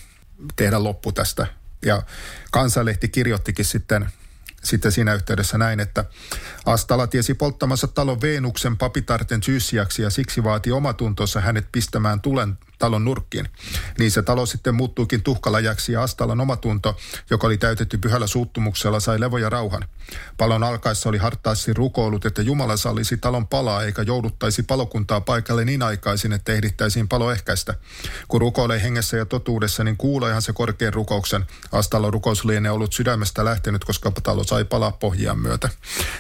tehdä loppu tästä. Ja Kansanlehti kirjoittikin sitten sitten siinä yhteydessä näin, että Astala tiesi polttamassa talon Veenuksen papitarten syyssiaksi ja siksi vaati omatuntonsa hänet pistämään tulen talon nurkkiin. Niin se talo sitten muuttuukin tuhkalajaksi ja Astalan omatunto, joka oli täytetty pyhällä suuttumuksella, sai levo ja rauhan. Palon alkaessa oli hartaasti rukoilut, että Jumala sallisi talon palaa eikä jouduttaisi palokuntaa paikalle niin aikaisin, että ehdittäisiin palo ehkäistä. Kun rukoilee hengessä ja totuudessa, niin kuuleehan se korkean rukouksen. Astalon rukous lienee ollut sydämestä lähtenyt, koska talo sai palaa pohjaan myötä.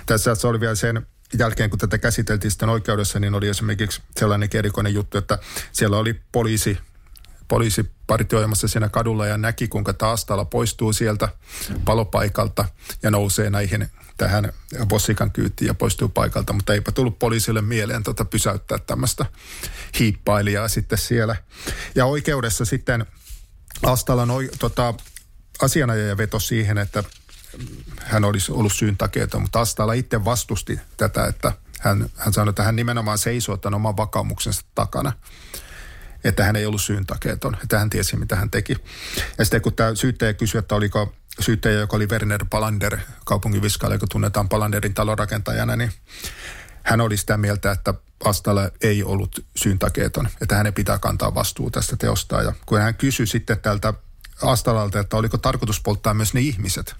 Tässä se oli vielä sen jälkeen, kun tätä käsiteltiin sitten oikeudessa, niin oli esimerkiksi sellainen erikoinen juttu, että siellä oli poliisi, poliisi partioimassa siinä kadulla ja näki, kuinka taastalla poistuu sieltä palopaikalta ja nousee näihin tähän Vossikan kyytiin ja poistuu paikalta, mutta eipä tullut poliisille mieleen tota pysäyttää tämmöistä hiippailijaa sitten siellä. Ja oikeudessa sitten Astalan tota, asianajaja veto siihen, että hän olisi ollut syyntakeeton, mutta Astala itse vastusti tätä, että hän, hän sanoi, että hän nimenomaan seisoo tämän oman vakaumuksensa takana että hän ei ollut syyntakeeton, että hän tiesi, mitä hän teki. Ja sitten kun tämä syyttäjä kysyi, että oliko syyttäjä, joka oli Werner Palander, kaupungin viskaali, joka tunnetaan Palanderin talonrakentajana, niin hän oli sitä mieltä, että Astala ei ollut syyntakeeton, että hänen pitää kantaa vastuu tästä teosta. Ja kun hän kysyi sitten tältä Astalalta, että oliko tarkoitus polttaa myös ne ihmiset,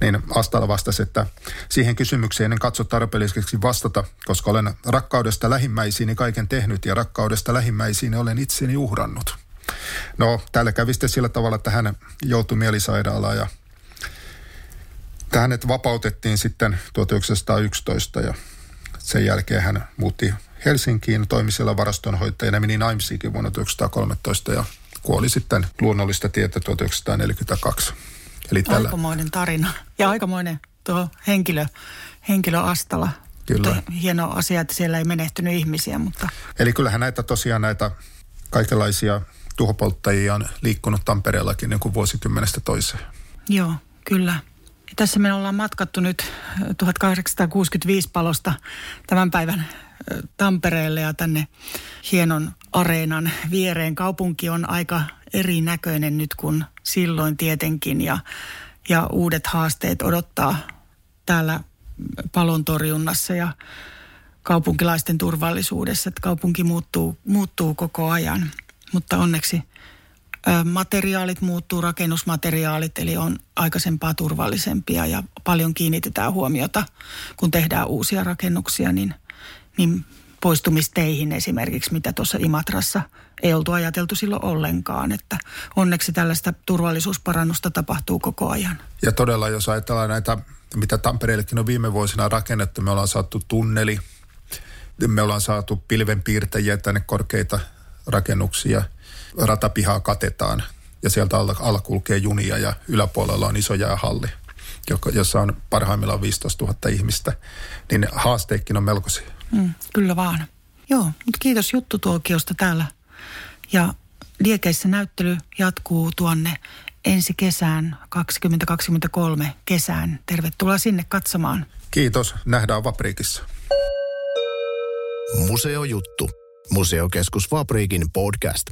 niin Astala vastasi, että siihen kysymykseen en katso tarpeelliseksi vastata, koska olen rakkaudesta lähimmäisiini kaiken tehnyt ja rakkaudesta lähimmäisiini olen itseni uhrannut. No, täällä kävi sitten sillä tavalla, että hän joutui mielisairaalaan ja hänet vapautettiin sitten 1911 ja sen jälkeen hän muutti Helsinkiin, toimi siellä varastonhoitajana, meni naimisiinkin vuonna 1913 ja kuoli sitten luonnollista tietä 1942. Eli tällä... Aikamoinen tarina ja aikamoinen tuo henkilö, henkilö Astala. Kyllä. Mutta hieno asia, että siellä ei menehtynyt ihmisiä. Mutta... Eli kyllähän näitä tosiaan näitä kaikenlaisia tuhopolttajia on liikkunut Tampereellakin niin kuin vuosikymmenestä toiseen. Joo, kyllä. Ja tässä me ollaan matkattu nyt 1865 palosta tämän päivän Tampereelle ja tänne hienon areenan viereen. Kaupunki on aika erinäköinen nyt kuin silloin tietenkin ja, ja uudet haasteet odottaa täällä palontorjunnassa ja kaupunkilaisten turvallisuudessa. Että kaupunki muuttuu, muuttuu koko ajan, mutta onneksi materiaalit muuttuu, rakennusmateriaalit, eli on aikaisempaa turvallisempia ja paljon kiinnitetään huomiota, kun tehdään uusia rakennuksia, niin, niin poistumisteihin esimerkiksi, mitä tuossa Imatrassa ei oltu ajateltu silloin ollenkaan. Että onneksi tällaista turvallisuusparannusta tapahtuu koko ajan. Ja todella, jos ajatellaan näitä, mitä Tampereellekin on viime vuosina rakennettu, me ollaan saatu tunneli, me ollaan saatu pilvenpiirtäjiä tänne korkeita rakennuksia, ratapihaa katetaan ja sieltä alla, alla kulkee junia ja yläpuolella on iso jäähalli, jossa on parhaimmillaan 15 000 ihmistä, niin haasteekin on melkoisia. Mm, kyllä vaan. Joo, mutta kiitos juttutuokiosta täällä. Ja Liekeissä näyttely jatkuu tuonne ensi kesään 2023 kesään. Tervetuloa sinne katsomaan. Kiitos. Nähdään Vapriikissa. Museojuttu. Museokeskus Vapriikin podcast.